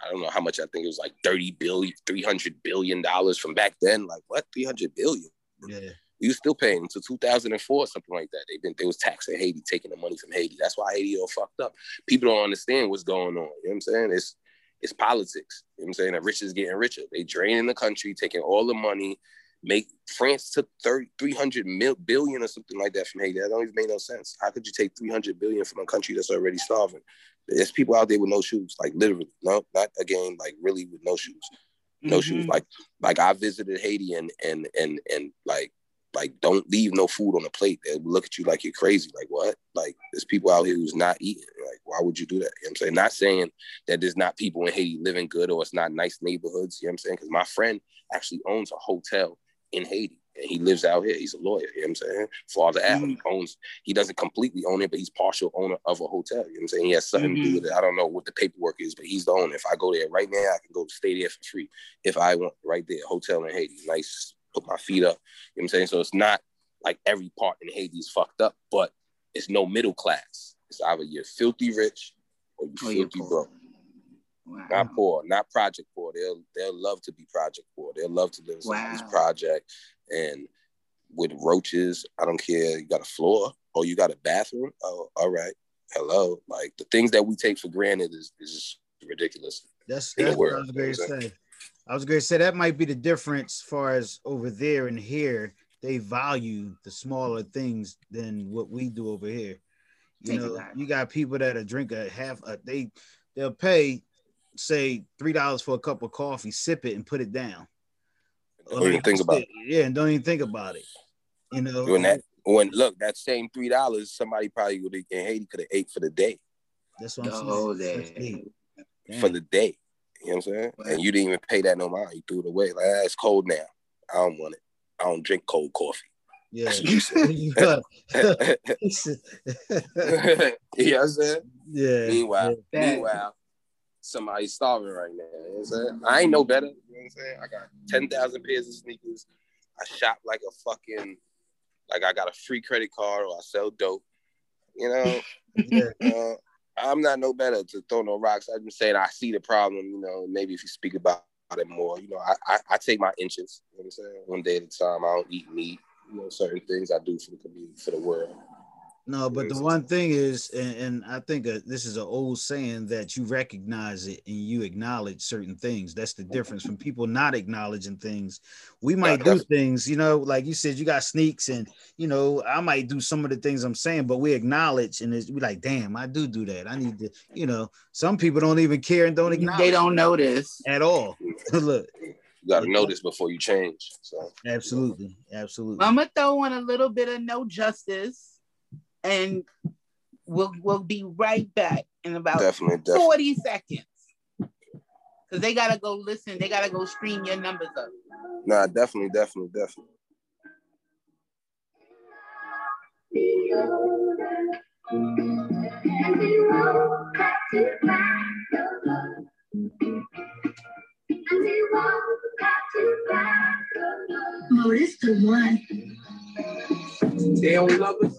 I don't know how much I think it was like 30 billion, 300 billion dollars from back then. Like what? 300 billion? Yeah. Was still paying until 2004, something like that. They've been they was taxing Haiti, taking the money from Haiti. That's why Haiti all fucked up. People don't understand what's going on. You know what I'm saying? It's it's politics. You know what I'm saying? The rich is getting richer. They draining the country, taking all the money. Make France took 30, 300 mil, billion or something like that from Haiti. That don't even make no sense. How could you take 300 billion from a country that's already starving? There's people out there with no shoes, like literally, no, not again, like really with no shoes, no mm-hmm. shoes. Like, like I visited Haiti and and and and like like don't leave no food on the plate. They look at you like you're crazy. Like what? Like there's people out here who's not eating. Like why would you do that? You know I'm saying? Not saying that there's not people in Haiti living good or it's not nice neighborhoods. You know what I'm saying? Because my friend actually owns a hotel in Haiti. And he lives out here. He's a lawyer. You know what I'm saying? Father Adam mm-hmm. owns, he doesn't completely own it, but he's partial owner of a hotel. You know what I'm saying? He has something mm-hmm. to do mm-hmm. with it. I don't know what the paperwork is, but he's the owner. If I go there right now, I can go stay there for free. If I want right there, hotel in Haiti, nice put my feet up. You know what I'm saying? So it's not like every part in Haiti is fucked up, but it's no middle class. It's either you're filthy rich or you oh, filthy broke. Wow. Not poor, not project poor. They'll they'll love to be project poor. They'll love to live in wow. project and with roaches. I don't care. You got a floor or you got a bathroom. Oh, all right. Hello. Like the things that we take for granted is, is just ridiculous. That's that's what I was going to say. I was going to say that might be the difference as far as over there and here. They value the smaller things than what we do over here. You know, you got people that are drink a half a they they'll pay say three dollars for a cup of coffee, sip it and put it down. Don't even think about it. Yeah, and don't even think about it. You know, when that when look that same three dollars, somebody probably would have in Haiti could have ate for the day. That's what I'm saying. For the day. You know what I'm saying? And you didn't even pay that no mind. You threw it away. Like, ah, it's cold now. I don't want it. I don't drink cold coffee. Yeah. You said. you know what I'm saying? Yeah. Meanwhile, yeah. meanwhile, somebody's starving right now. You know what I'm saying? I ain't no better. You know what I'm saying? I got 10,000 pairs of sneakers. I shop like a fucking, like I got a free credit card or I sell dope. You know? yeah. Uh, I'm not no better to throw no rocks. I'm just saying I see the problem. You know, maybe if you speak about it more, you know, I I, I take my inches. You know what I'm saying? One day at a time. I don't eat meat. You know, certain things I do for the community, for the world. No, but the one thing is, and, and I think uh, this is an old saying that you recognize it and you acknowledge certain things. That's the difference from people not acknowledging things. We might do things, you know, like you said, you got sneaks, and you know, I might do some of the things I'm saying, but we acknowledge and it's, we like, damn, I do do that. I need to, you know, some people don't even care and don't acknowledge. They don't notice at all. Look. You got to notice before you change. So absolutely, absolutely. I'm gonna throw in a little bit of no justice and we'll we'll be right back in about definitely, 40 seconds. Cause they gotta go listen, they gotta go stream your numbers up. Nah, definitely, definitely, definitely. Oh, this the one. They don't love us,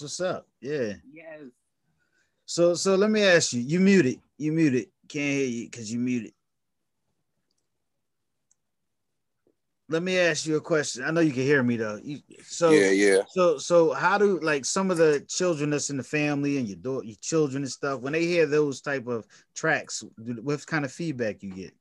That's what's up. Yeah. Yes. So so let me ask you. You muted. You muted. Can't hear you because you muted. let me ask you a question. I know you can hear me though. You, so yeah, yeah. So so how do like some of the children that's in the family and your daughter, your children and stuff when they hear those type of tracks, what kind of feedback you get?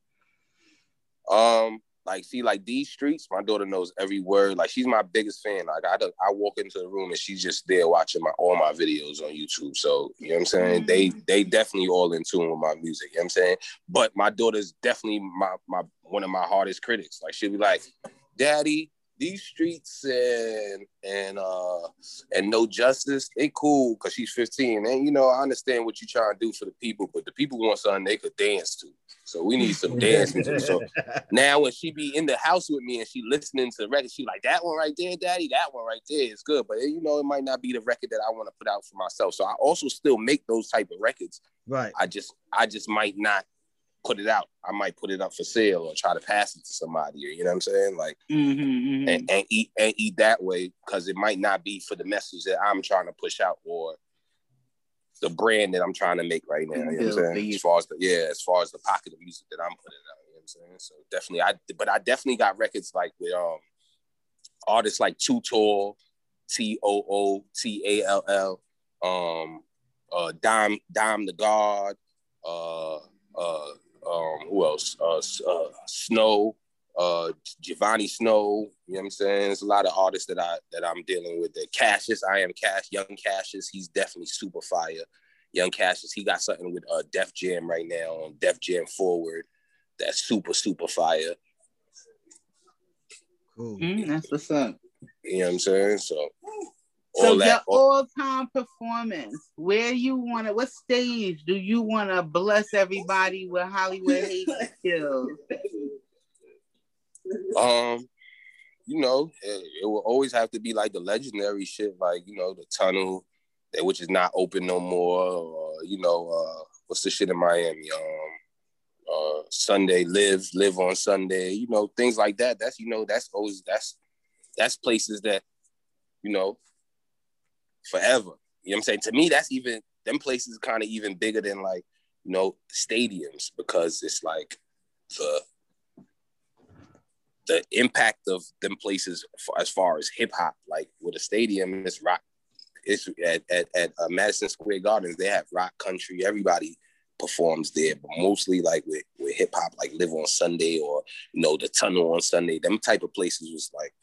Um, like see like these streets my daughter knows every word. Like she's my biggest fan. Like i i walk into the room and she's just there watching my all my videos on youtube. So you know what i'm saying? Mm-hmm. they they definitely all in tune with my music you know what i'm saying? But my daughter's definitely my my one of my hardest critics. Like she'll be like daddy these streets and and uh and no justice, they cool because she's 15. And you know, I understand what you're trying to do for the people, but the people want something they could dance to. So we need some dance music. So now when she be in the house with me and she listening to the record, she like that one right there, daddy, that one right there is good. But you know, it might not be the record that I want to put out for myself. So I also still make those type of records. Right. I just I just might not put it out. I might put it up for sale or try to pass it to somebody, or you know what I'm saying? Like mm-hmm, mm-hmm. And, and, eat and eat that way because it might not be for the message that I'm trying to push out or the brand that I'm trying to make right now. You know what I'm saying? As far as the yeah, as far as the pocket of music that I'm putting out, you know what I'm saying? So definitely I but I definitely got records like with um artists like Too Tall, T O O T A L L, um uh Dime Dime the God, uh uh um, who else? Uh, uh, Snow, uh, Giovanni Snow. You know what I'm saying? There's a lot of artists that I that I'm dealing with. That Cassius, I am Cash, Young Cassius. He's definitely super fire. Young Cassius, he got something with uh, Def Jam right now on Def Jam Forward. That's super super fire. Cool. Mm, that's what's up. You know what I'm saying? So so your all-time performance, where you want to, what stage do you want to bless everybody with Hollywood Haiti skills? Um, you know, it, it, will always have to be like the legendary shit, like you know, the tunnel, that which is not open no more, or you know, uh, what's the shit in Miami? Um, uh, Sunday live, live on Sunday, you know, things like that. That's you know, that's always that's that's places that you know forever. You know what I'm saying? To me, that's even them places kind of even bigger than like, you know, stadiums because it's like the the impact of them places as far as hip hop, like with a stadium, it's rock. It's at, at, at uh, Madison Square Gardens, they have rock country. Everybody performs there, but mostly like with, with hip hop, like LIV on Sunday or you know the Tunnel on Sunday. Them type of places was like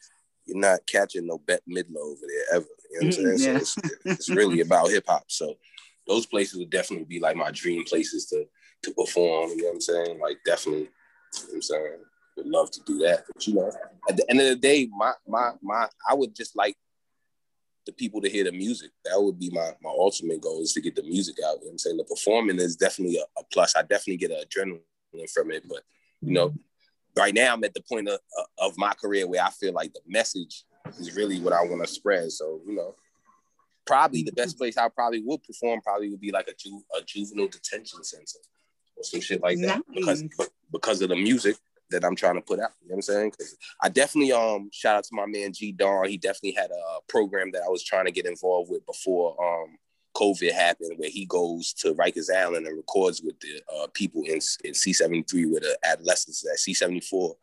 you're not catching no Bette Midler over there ever. You know what I'm saying? Yeah. So it's, it's really about hip hop. So those places would definitely be like my dream places to to perform. You know what I'm saying? Like definitely. You know what I'm saying? Would love to do that. But you know, at the end of the day, my my my I would just like the people to hear the music. That would be my my ultimate goal is to get the music out. You know what I'm saying? The performing is definitely a, a plus. I definitely get an adrenaline from it. But you know, right now I'm at the point of, of my career where I feel like the message is really what I want to spread. So, you know, probably the best place I probably would perform probably would be like a, ju- a juvenile detention center or some shit like that because because of the music that I'm trying to put out. You know what I'm saying? Because I definitely um shout out to my man G Don. He definitely had a program that I was trying to get involved with before um COVID happened, where he goes to Rikers Island and records with the uh, people in, in C73 with the adolescents at C74.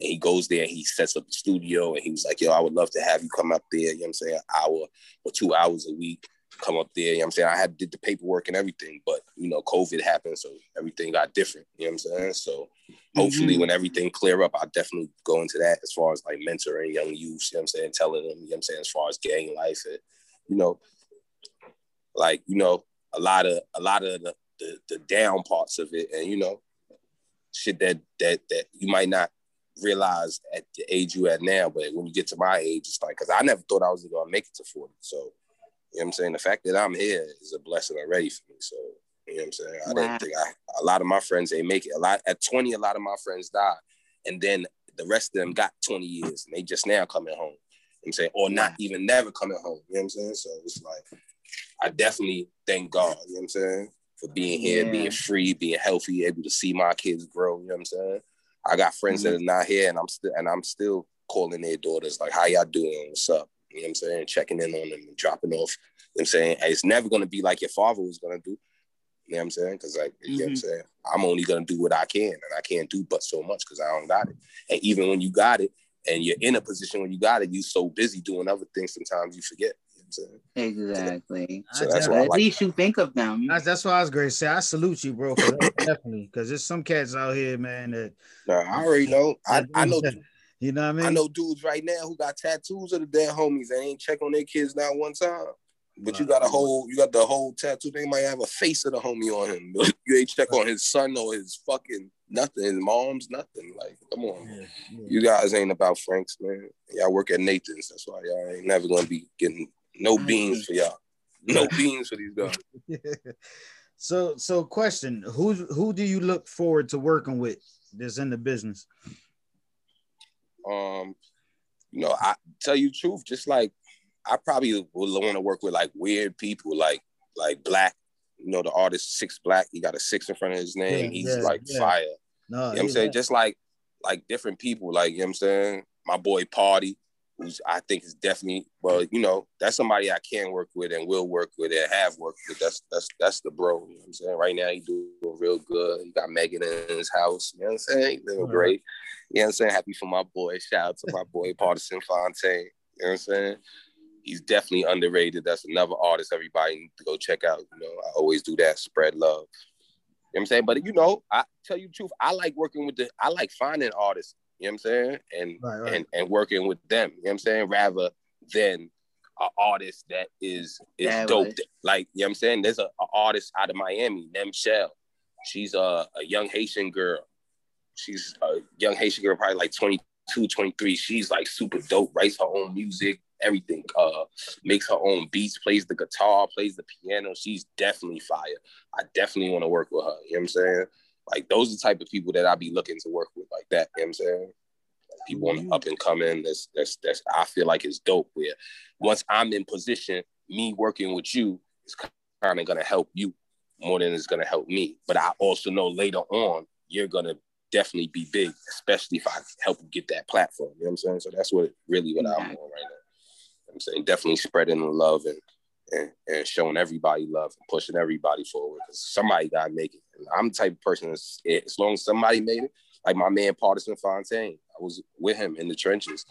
And he goes there and he sets up the studio and he was like, yo, I would love to have you come up there, you know what I'm saying, an hour or two hours a week, come up there. You know what I'm saying? I had did the paperwork and everything, but you know, COVID happened, so everything got different. You know what I'm saying? So hopefully mm-hmm. when everything clear up, I'll definitely go into that as far as like mentoring young youth, you know what I'm saying, telling them, you know what I'm saying, as far as gang life and you know, like you know a lot of a lot of the, the, the down parts of it and you know shit that that that you might not realize at the age you at now but when you get to my age it's like because i never thought i was gonna make it to 40 so you know what i'm saying? The fact that i'm here is a blessing already for me. So you know what i'm saying? I didn't think i a lot of my friends they make it. A lot at 20 a lot of my friends died and then the rest of them got 20 years and they just now coming home. You know I'm saying, or not even never coming home. You know what I'm saying? So it's like I definitely thank God, you know what I'm saying, for being here, yeah. being free, being healthy, able to see my kids grow, you know what I'm saying? I got friends mm-hmm. that are not here and I'm still and I'm still calling their daughters like how y'all doing? What's up? You know what I'm saying? Checking in on them and dropping off. You know what I'm saying? it's never gonna be like your father was gonna do. You know what I'm saying? Because like mm-hmm. you know what I'm mm-hmm. saying, I'm only gonna do what I can, and I can't do but so much because I don't got it. And even when you got it, and you're in a position when you got it, you're so busy doing other things, sometimes you forget. You know I'm saying? Exactly. So that's So why I at like least you think of them. That's, that's what I was great. to say. I salute you, bro, for that, definitely. Because there's some cats out here, man, that Nah, I already know. I, I know you know what I mean. I know dudes right now who got tattoos of the dead homies and ain't check on their kids not one time. But you got a whole, you got the whole tattoo. They might have a face of the homie on him. But you ain't check on his son or his fucking nothing, his mom's nothing. Like, come on, Yeah, yeah. you guys ain't about Franks, man. Y'all work at Nathan's. That's why y'all ain't never gonna be getting no beans for y'all. No beans for these guys. so, so question: Who who do you look forward to working with that's in the business? um you know i tell you the truth just like i probably would want to work with like weird people like like black you know the artist six black he got a six in front of his name Yeah, he's yeah, like yeah. fire No, you know what i'm saying just like like different people like you know what i'm saying my boy party who's i think is definitely well you know that's somebody i can work with and will work with and have worked with that's that's that's the bro you know what i'm saying right now he doing real good he got megan in his house you know what i'm saying he living Right. great you know what I'm saying? Happy for my boy. Shout out to my boy Partisan Fontaine. You know what I'm saying? He's definitely underrated. That's another artist everybody needs to go check out. You know, I always do that, spread love. You know what I'm saying? But you know, I tell you the truth, I like working with the I like finding artists, you know what I'm saying? And Right, right. and and working with them, you know what I'm saying? Rather than an artist that is is That dope. was- Like, you know what I'm saying? There's a, a artist out of Miami, Nem Shell. She's a, a young Haitian girl she's a young Haitian girl, probably like 22, 23. She's like super dope, writes her own music, everything. Uh, makes her own beats, plays the guitar, plays the piano. She's definitely fire. I definitely want to work with her. You know what I'm saying? Like those are the type of people that I be looking to work with, like that. You know what I'm saying? People on the mm-hmm. up and coming. That's that's that's I feel like it's dope. Where once I'm in position, me working with you is kind of gonna help you more than it's gonna help me. But I also know later on you're gonna definitely be big, especially if I help you get that platform. You know what I'm saying? So that's what really what I'm on right now. You know what I'm saying definitely spreading the love and, and and showing everybody love and pushing everybody forward because somebody gotta make it. And I'm the type of person that's as long as somebody made it, like my man Partisan Fontaine, I was with him in the trenches.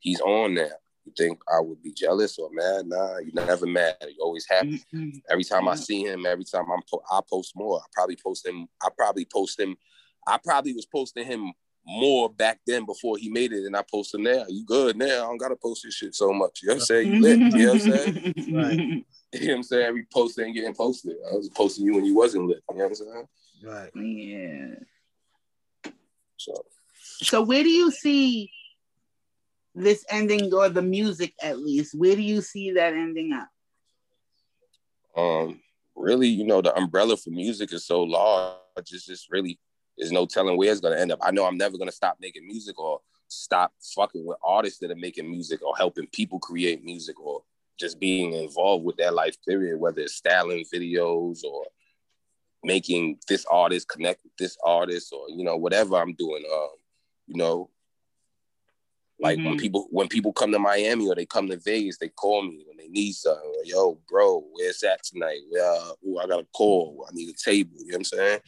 He's on now. You think I would be jealous or mad? Nah, you're never mad. You're always happy. Mhm. Every time I see him, every time I'm po- I post more. I probably post him. I probably post him. I probably was posting him more back then before he made it, and I post him now. You good now? I don't gotta post this shit so much. You know what I'm saying? You lit. You know what I'm saying? Right. You know what I'm saying? Every post ain't getting posted. I was posting you when you wasn't lit. You know what I'm saying? Right. Yeah. So So where do you see this ending, or the music at least? Where do you see that ending up? um really, you know, the umbrella for music is so large. It's just really there's no telling where it's gonna end up. I know I'm never gonna stop making music or stop fucking with artists that are making music or helping people create music or just being involved with their life period, whether it's styling videos or making this artist connect with this artist or you know whatever I'm doing. Um, you know, like when Mhm. people when people come to Miami or they come to Vegas, they call me when they need something. Like, Yo, bro, where's that tonight? Uh, ooh, I got a call. I need a table. You know what I'm saying?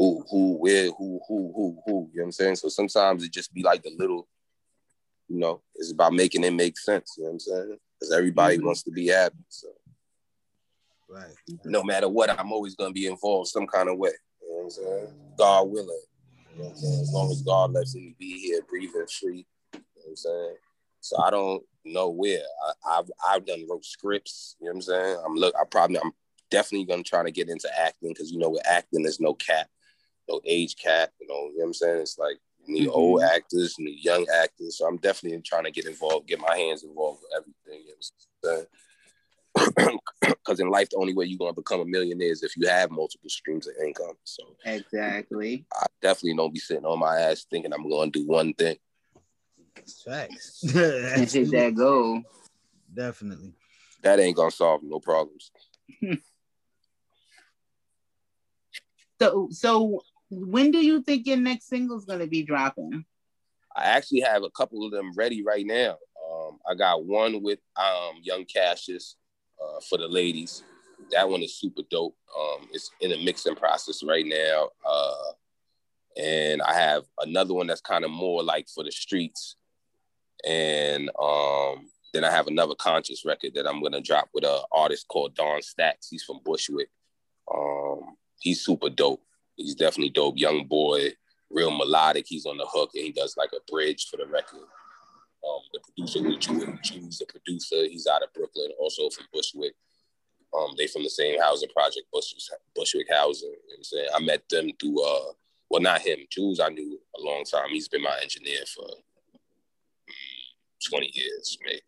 Who, who, where, who, who, who, who? You know what I'm saying? So sometimes it just be like the little, you know, it's about making it make sense. You know what I'm saying? Because everybody Mhm. wants to be happy. So Right. no matter what, I'm always gonna be involved some kind of way. You know what I'm saying? God willing. You know what I'm saying? As long as God lets me be here, breathing free. You know what I'm saying? So I don't know where. I, I've I've done wrote scripts. You know what I'm saying? I'm look. I probably I'm definitely gonna try to get into acting because you know with acting there's no cap, no age cap. You know, you know what I'm saying? It's like you need Mhm. old actors, you need young actors. So I'm definitely trying to get involved, get my hands involved with everything. You know what I'm? Because in life, the only way you're gonna become a millionaire is if you have multiple streams of income. So Exactly. I definitely don't be sitting on my ass thinking I'm gonna do one thing. Facts. And hit that goal. Definitely. That ain't gonna solve no problems. So, so when do you think your next single's gonna be dropping? I actually have a couple of them ready right now. Um, I got one with um, Young Cassius uh, for the ladies. That one is super dope. Um, it's in a mixing process right now. Uh, and I have another one that's kind of more like for the streets. And um, then I have another conscious record that I'm gonna drop with an artist called Don Stacks. He's from Bushwick. Um, he's super dope. He's definitely dope. Young boy, real melodic. He's on the hook and he does like a bridge for the record. Um, the producer was Jules, the producer. He's out of Brooklyn, also from Bushwick. Um, they from the same housing project, Bushwick, Bushwick Housing. You know I'm saying I met them through uh, well, not him. Jules, I knew a long time. He's been my engineer for 20 years, maybe.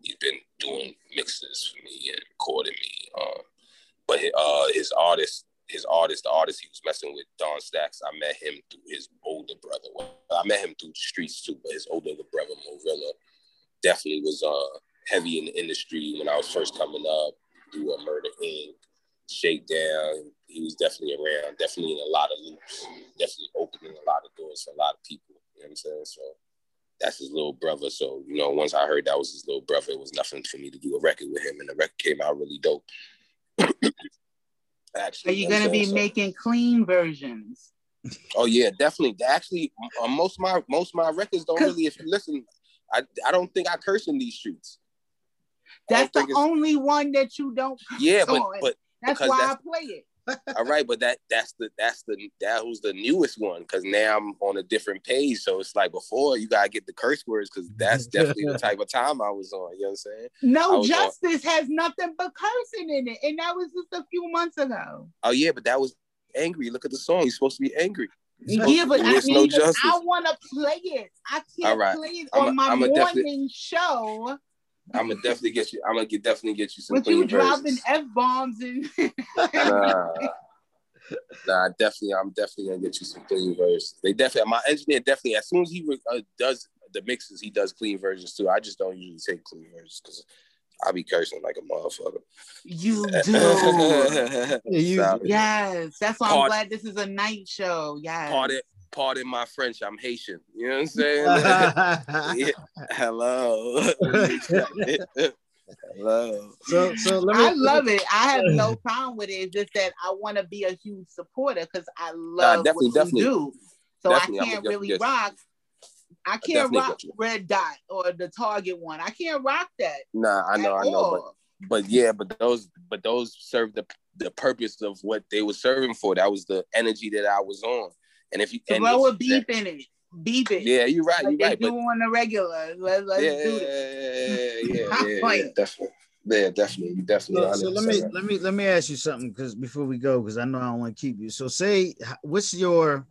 He's been doing mixes for me and recording me. Um, but uh, his artist, his artist, the artist he was messing with, Don Stacks, I met him through his older brother. Well, I met him through the streets too, but his older brother, Morilla, definitely was uh, heavy in the industry when I was first coming up, through a Murder Inc., Shakedown. He was definitely around, definitely in a lot of loops, definitely opening a lot of doors for a lot of people. You know what I'm saying? So that's his little brother. So, you know, once I heard that was his little brother, it was nothing for me to do a record with him. And the record came out really dope. Actually, Are you, going to be so. making clean versions? Oh yeah, definitely. Actually, uh, most of my most of my records don't really. If you listen, I I don't think I curse in these streets. That's the only one that you don't. Yeah, but but that's why that's, I play it. All right, but that that's the that's the that was the newest one because now I'm on a different page. So it's like before you gotta get the curse words because that's definitely the type of time I was on. You know what I'm saying? No justice on... has nothing but cursing in it, and that was just a few months ago. Oh yeah, but that was angry. Look at the song. You're supposed to be angry. Yeah, but I mean, no. I want to play it. I can't right. play it on a, my morning definitely... show I'm gonna definitely get you. I'm gonna get, definitely get you some. Clean versions. But you dropping f bombs and. nah, nah, definitely. I'm definitely gonna get you some clean versions. They definitely. My engineer definitely. As soon as he uh, does the mixes, he does clean versions too. I just don't usually take clean versions because I be cursing like a motherfucker. You do. you, yes, that's why I'm glad this is a night show. Yes. Pardon, pardon my French, I'm Haitian. You know what I'm saying? yeah. Hello. Hello. So, so let me. I love it. I have no problem with it. It's just that I want to be a huge supporter because I love nah, what you definitely. do. So definitely. I can't really rock. I can't I rock Red Dot or the Target one. I can't rock that. Nah, I know, I know, but but yeah, but those but those serve the the purpose of what they were serving for. That was the energy that I was on. And if you and throw a beep in it, beep it. Yeah, you're right. Like you're right. Do but, on the regular. Let, let's yeah, do this. Yeah, yeah, yeah, yeah, definitely. Yeah, definitely, definitely. So, so let me let me let me ask you something because before we go, because I know I don't want to keep you. So say, what's your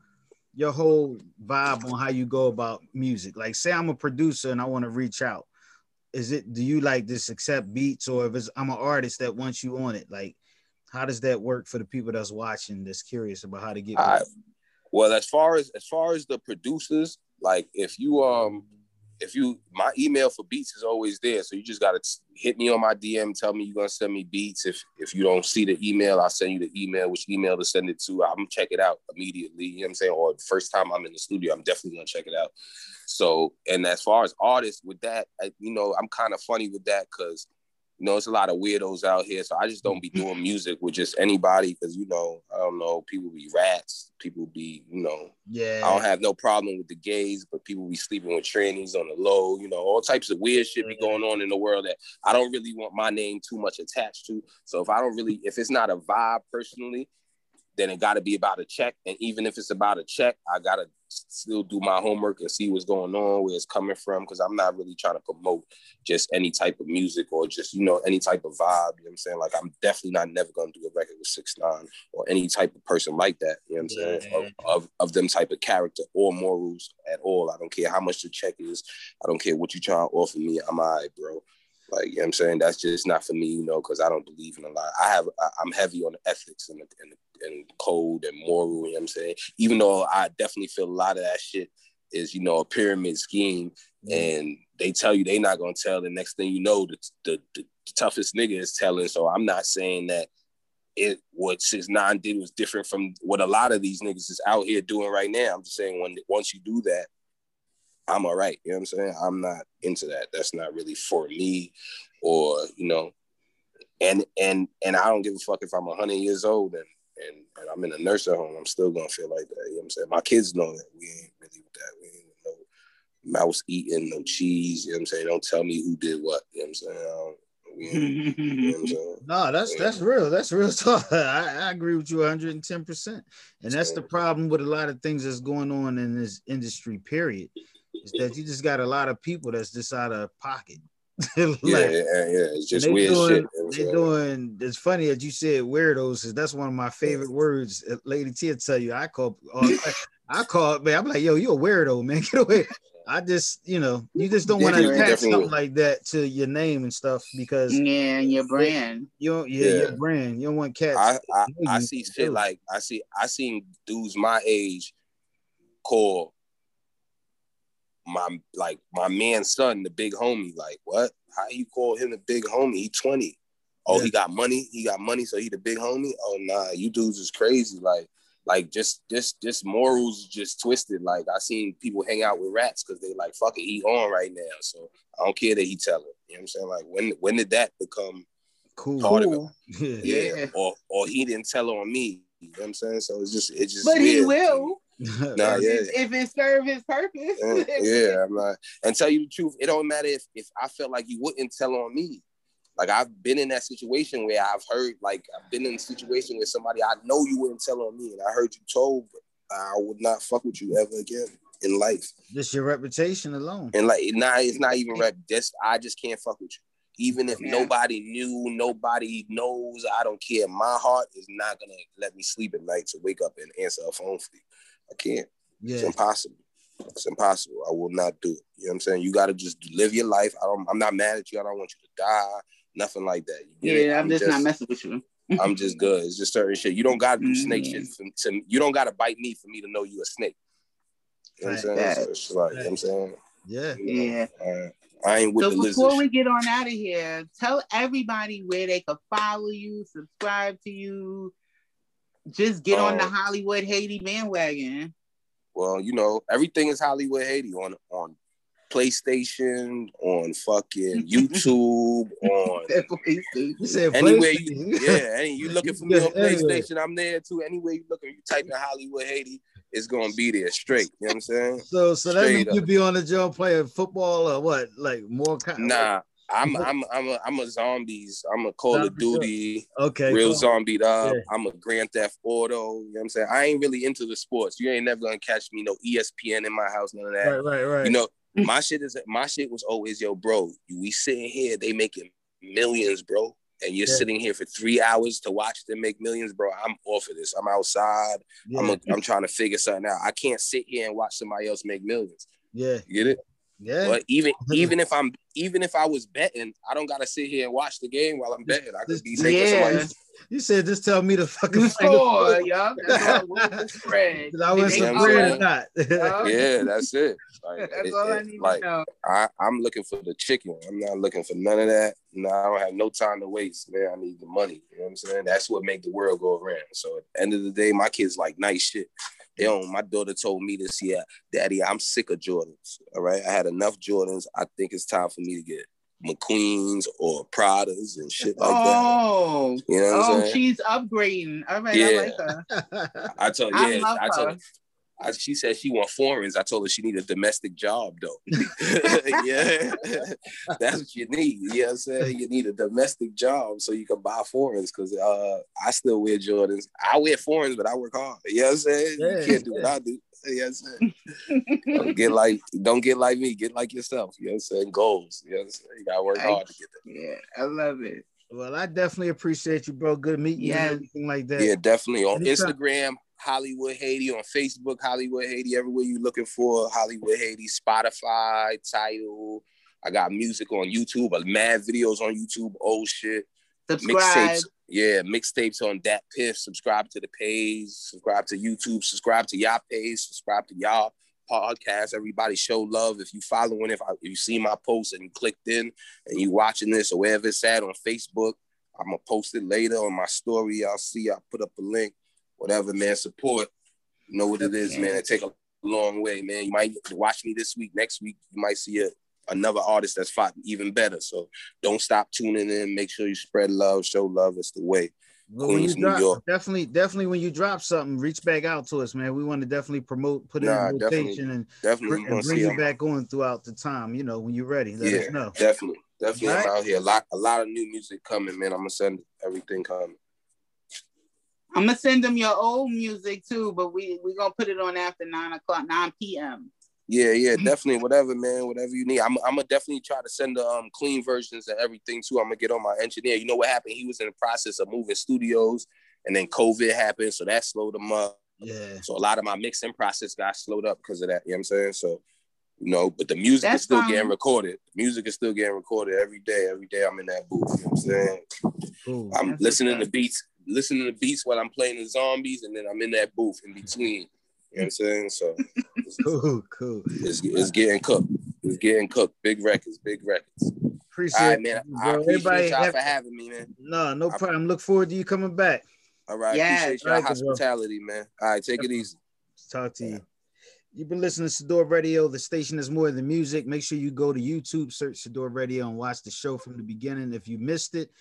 your whole vibe on how you go about music? Like, say I'm a producer and I want to reach out. Is it do you like just accept beats, or if it's I'm an artist that wants you on it? Like, how does that work for the people that's watching that's curious about how to get? I, well, as far as as far as the producers, like if you um if you my email for beats is always there, so you just gotta hit me on my DM, tell me you're gonna send me beats. If if you don't see the email, I'll send you the email, which email to send it to. I'm check it out immediately. You know what I'm saying? Or the first time I'm in the studio, I'm definitely gonna check it out. So, and as far as artists with that, I, you know, I'm kind of funny with that because you know, it's a lot of weirdos out here. So I just don't be doing music with just anybody because, you know, I don't know, people be rats. People be, you know, yeah. I don't have no problem with the gays, but people be sleeping with trannies on the low, you know, all types of weird shit be going on in the world that I don't really want my name too much attached to. So if I don't really, if it's not a vibe personally, then it got to be about a check. And even if it's about a check, I got to still do my homework and see what's going on, where it's coming from, because I'm not really trying to promote just any type of music or just, you know, any type of vibe. You know what I'm saying? Like, I'm definitely not never going to do a record with Six Nine or any type of person like that. You know what I'm saying? Yeah. Of, of, of, them type of character or morals at all. I don't care how much the check is. I don't care what you trying to offer me. I'm all right, bro. Like, you know what I'm saying? That's just not for me, you know, because I don't believe in a lot. I have, I, am heavy on the ethics and the, and and code and moral, you know what I'm saying? Even though I definitely feel a lot of that shit is, you know, a pyramid scheme and they tell you they not gonna tell, the next thing you know, the, the, the toughest nigga is telling. So I'm not saying that it what Six Nine did was different from what a lot of these niggas is out here doing right now. I'm just saying when once you do that, I'm all right. You know what I'm saying? I'm not into that. That's not really for me, or you know, and and and I don't give a fuck if I'm hundred years old and and, and I'm in a nursing home, I'm still gonna feel like that. You know what I'm saying? My kids know that we ain't really with that. We ain't with no mouse eating, no cheese. You know what I'm saying? Don't tell me who did what. You know what I'm saying? You know I'm saying? no, that's that's real. That's real talk. I, I agree with you 110. percent And that's the problem with a lot of things that's going on in this industry. Period, is that you just got a lot of people that's just out of pocket. like, yeah, yeah, yeah. It's just weird doing, shit. They're doing. It's funny that you said weirdos. Cause that's one of my favorite words. Uh, Lady T will tell you. I call. I call it, man. I'm like, yo, you a weirdo, man. Get away. I just, you know, you just don't want to attach something like that to your name and stuff because yeah, your brand. You don't, yeah, yeah, your brand. You don't want cats. I, I, I see shit like I see I seen dudes my age call my like my man's son the big homie. Like what? How you call him the big homie? He 20. Oh, yeah. he got money. He got money, so he the big homie. Oh nah, you dudes is crazy. Like like just just just morals just twisted. Like I seen people hang out with rats because they like fuck it, he on right now. So I don't care that he tell it. You know what I'm saying? Like when when did that become cool? Part of it? Yeah. yeah. Or or he didn't tell on me. You know what I'm saying? So it's just it's just But weird. he will. nah, yeah. If it serve his purpose. yeah, yeah, I'm not. And tell you the truth, it don't matter if if I felt like you wouldn't tell on me. Like I've been in that situation where I've heard, like I've been in a situation where somebody I know you wouldn't tell on me, and I heard you told, but I would not fuck with you ever again in life. Just your reputation alone. And like, nah, it's not even rep. Just I just can't fuck with you. Even if yeah. nobody knew, nobody knows, I don't care. My heart is not gonna let me sleep at night to wake up and answer a phone for you. I can't. Yeah. It's impossible. It's impossible. I will not do it. You know what I'm saying? You got to just live your life. I don't. I'm not mad at you. I don't want you to die nothing like that. yeah, I'm, I'm, just, not messing with you. I'm just good. It's just certain shit. You don't gotta do snake shit for, to, you don't gotta bite me for me to know you a snake. You know what I'm saying? So it's like, you know what I'm saying? Yeah. Yeah. Uh, I ain't with so the before we get on out of here, tell everybody where they could follow you, subscribe to you, just get um, on the um, Hollywood Haiti bandwagon. Well, you know, everything is Hollywood Haiti on on PlayStation, on fucking YouTube, on anywhere you, yeah, any, you looking for me on PlayStation, I'm there too. Anywhere you looking, you type in Hollywood Haiti, it's gonna be there straight. You know what I'm saying? So, so that means you be on the job playing football or what? Like more kind. Nah, I'm I'm I'm a I'm a zombies. I'm a Call Zombie of Duty. Okay. Real cool. zombied up. Yeah. I'm a Grand Theft Auto. You know what I'm saying? I ain't really into the sports. You ain't never gonna catch me no ESPN in my house, none of that. Right, right, right. You know, my shit is my shit was always yo, bro. We sitting here, they making millions, bro. And you're yeah. sitting here for three hours to watch them make millions, bro. I'm off of this. I'm outside. Yeah. I'm a, I'm trying to figure something out. I can't sit here and watch somebody else make millions. Yeah. You get it? Yeah. But even even if I'm even if I was betting, I don't gotta sit here and watch the game while I'm betting. I could be taking yeah. somebody you said just tell me the fucking score, yeah. That's all I spread. I want some bread or not. yeah, that's it. Like, that's it, all I need like, to know. I, I'm looking for the chicken. I'm not looking for none of that. No, I don't have no time to waste, man. I need the money. You know what I'm saying? That's what make the world go around. So at the end of the day, my kids like nice shit. They don't. My daughter told me this year, Daddy, I'm sick of Jordans. All right, I had enough Jordans. I think it's time for me to get McQueen's or Pradas and shit like oh, that. You know oh, she's upgrading. All right, yeah. I like her. I told yeah, I, I told her. I, she said she want foreigns. I told her she need a domestic job though. yeah, that's what you need. You know what I'm saying? You need a domestic job so you can buy foreigns. Cause uh, I still wear Jordans. I wear foreigns, but I work hard. You know what I'm saying? Yeah, you can't do what I do. You know what I'm saying? don't get like don't get like me. Get like yourself. You know what I'm saying? Goals. You know what I'm saying? You gotta work hard to get there. Yeah, I love it. Well, I definitely appreciate you, bro. Good meeting yeah. you. Everything like that. Yeah, definitely on Instagram. Hollywood Haiti on Facebook, Hollywood Haiti, everywhere you looking for Hollywood Haiti, Spotify, title. I got music on YouTube, mad videos on YouTube, old shit. Subscribe. Mixtapes, yeah, mixtapes on that piff. Subscribe to the page, subscribe to YouTube, subscribe to y'all page, subscribe to y'all podcast. Everybody show love. If you following, if, I, if you see my post and you clicked in and you watching this or wherever it's at on Facebook, I'm gonna post it later on my story. I'll see. I'll put up a link whatever, man. Support. You know what it is, man. It take a long way, man. You might watch me this week. Next week, you might see a, another artist that's fought even better. So don't stop tuning in. Make sure you spread love, show love. It's the way. When Queens, New York. definitely, definitely when you drop something, reach back out to us, man. We want to definitely promote, put it Nah, in rotation, and, Definitely bring, you and bring you back on throughout the time. You know, when you're ready, let Yeah, us know. definitely. Definitely I'm Alright. out here. A lot a lot of new music coming, man. I'm gonna send everything coming. I'm gonna send them your old music too, but we we gonna put it on after nine o'clock, nine p.m. Yeah, yeah, definitely. Whatever, man. Whatever you need. I'm, I'm gonna definitely try to send the um clean versions and everything too. I'm gonna get on my engineer. You know what happened? He was in the process of moving studios, and then COVID happened, so that slowed him up. Yeah, So a lot of my mixing process got slowed up because of that. You know what I'm saying? So, you know, but the music That's is still fine. getting recorded. The music is still getting recorded every day. Every day I'm in that booth. You know what I'm saying? cool. I'm listening to beats, listening to beats while I'm playing the zombies, and then I'm in that booth in between. You know what I'm saying? So it's, Cool, cool. it's, it's getting cooked. It's getting cooked. Big records, big records. Appreciate All right, it, man. bro. I appreciate Everybody y'all have- for having me, man. no, no I- problem. Look forward to you coming back. All right, Yeah. appreciate y'all All right, bro. hospitality, man. All right, take it easy. Talk to you. You've been listening to Sadior Radio. The station is more than music. Make sure you go to YouTube, search Sadior Radio, and watch the show from the beginning. If you missed it,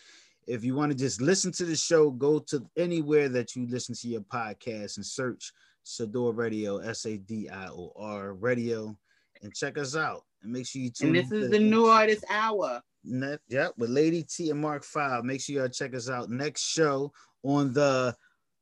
if you want to just listen to the show, go to anywhere that you listen to your podcast and search Sadior Radio, S A D I O R Radio, and check us out. And make sure you tune And this is the new artist hour. Yep, with Lady T and Mark Five. Make sure y'all check us out. Next show on the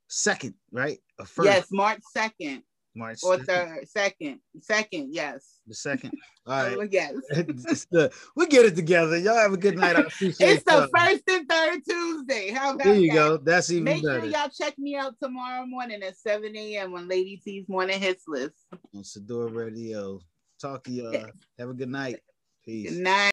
second, right? First Yes, March second March or 2nd, third, second, second. Yes. the second. All right. Oh, yes. The- we get it together. Y'all have a good night. I appreciate It's the first and third Tuesday. How about There you that? go. That's even Make better. sure y'all check me out tomorrow morning at 7 a.m. on Lady T's morning hits list. On Sadior Radio. Talk to y'all. Have a good night. Peace. Good night.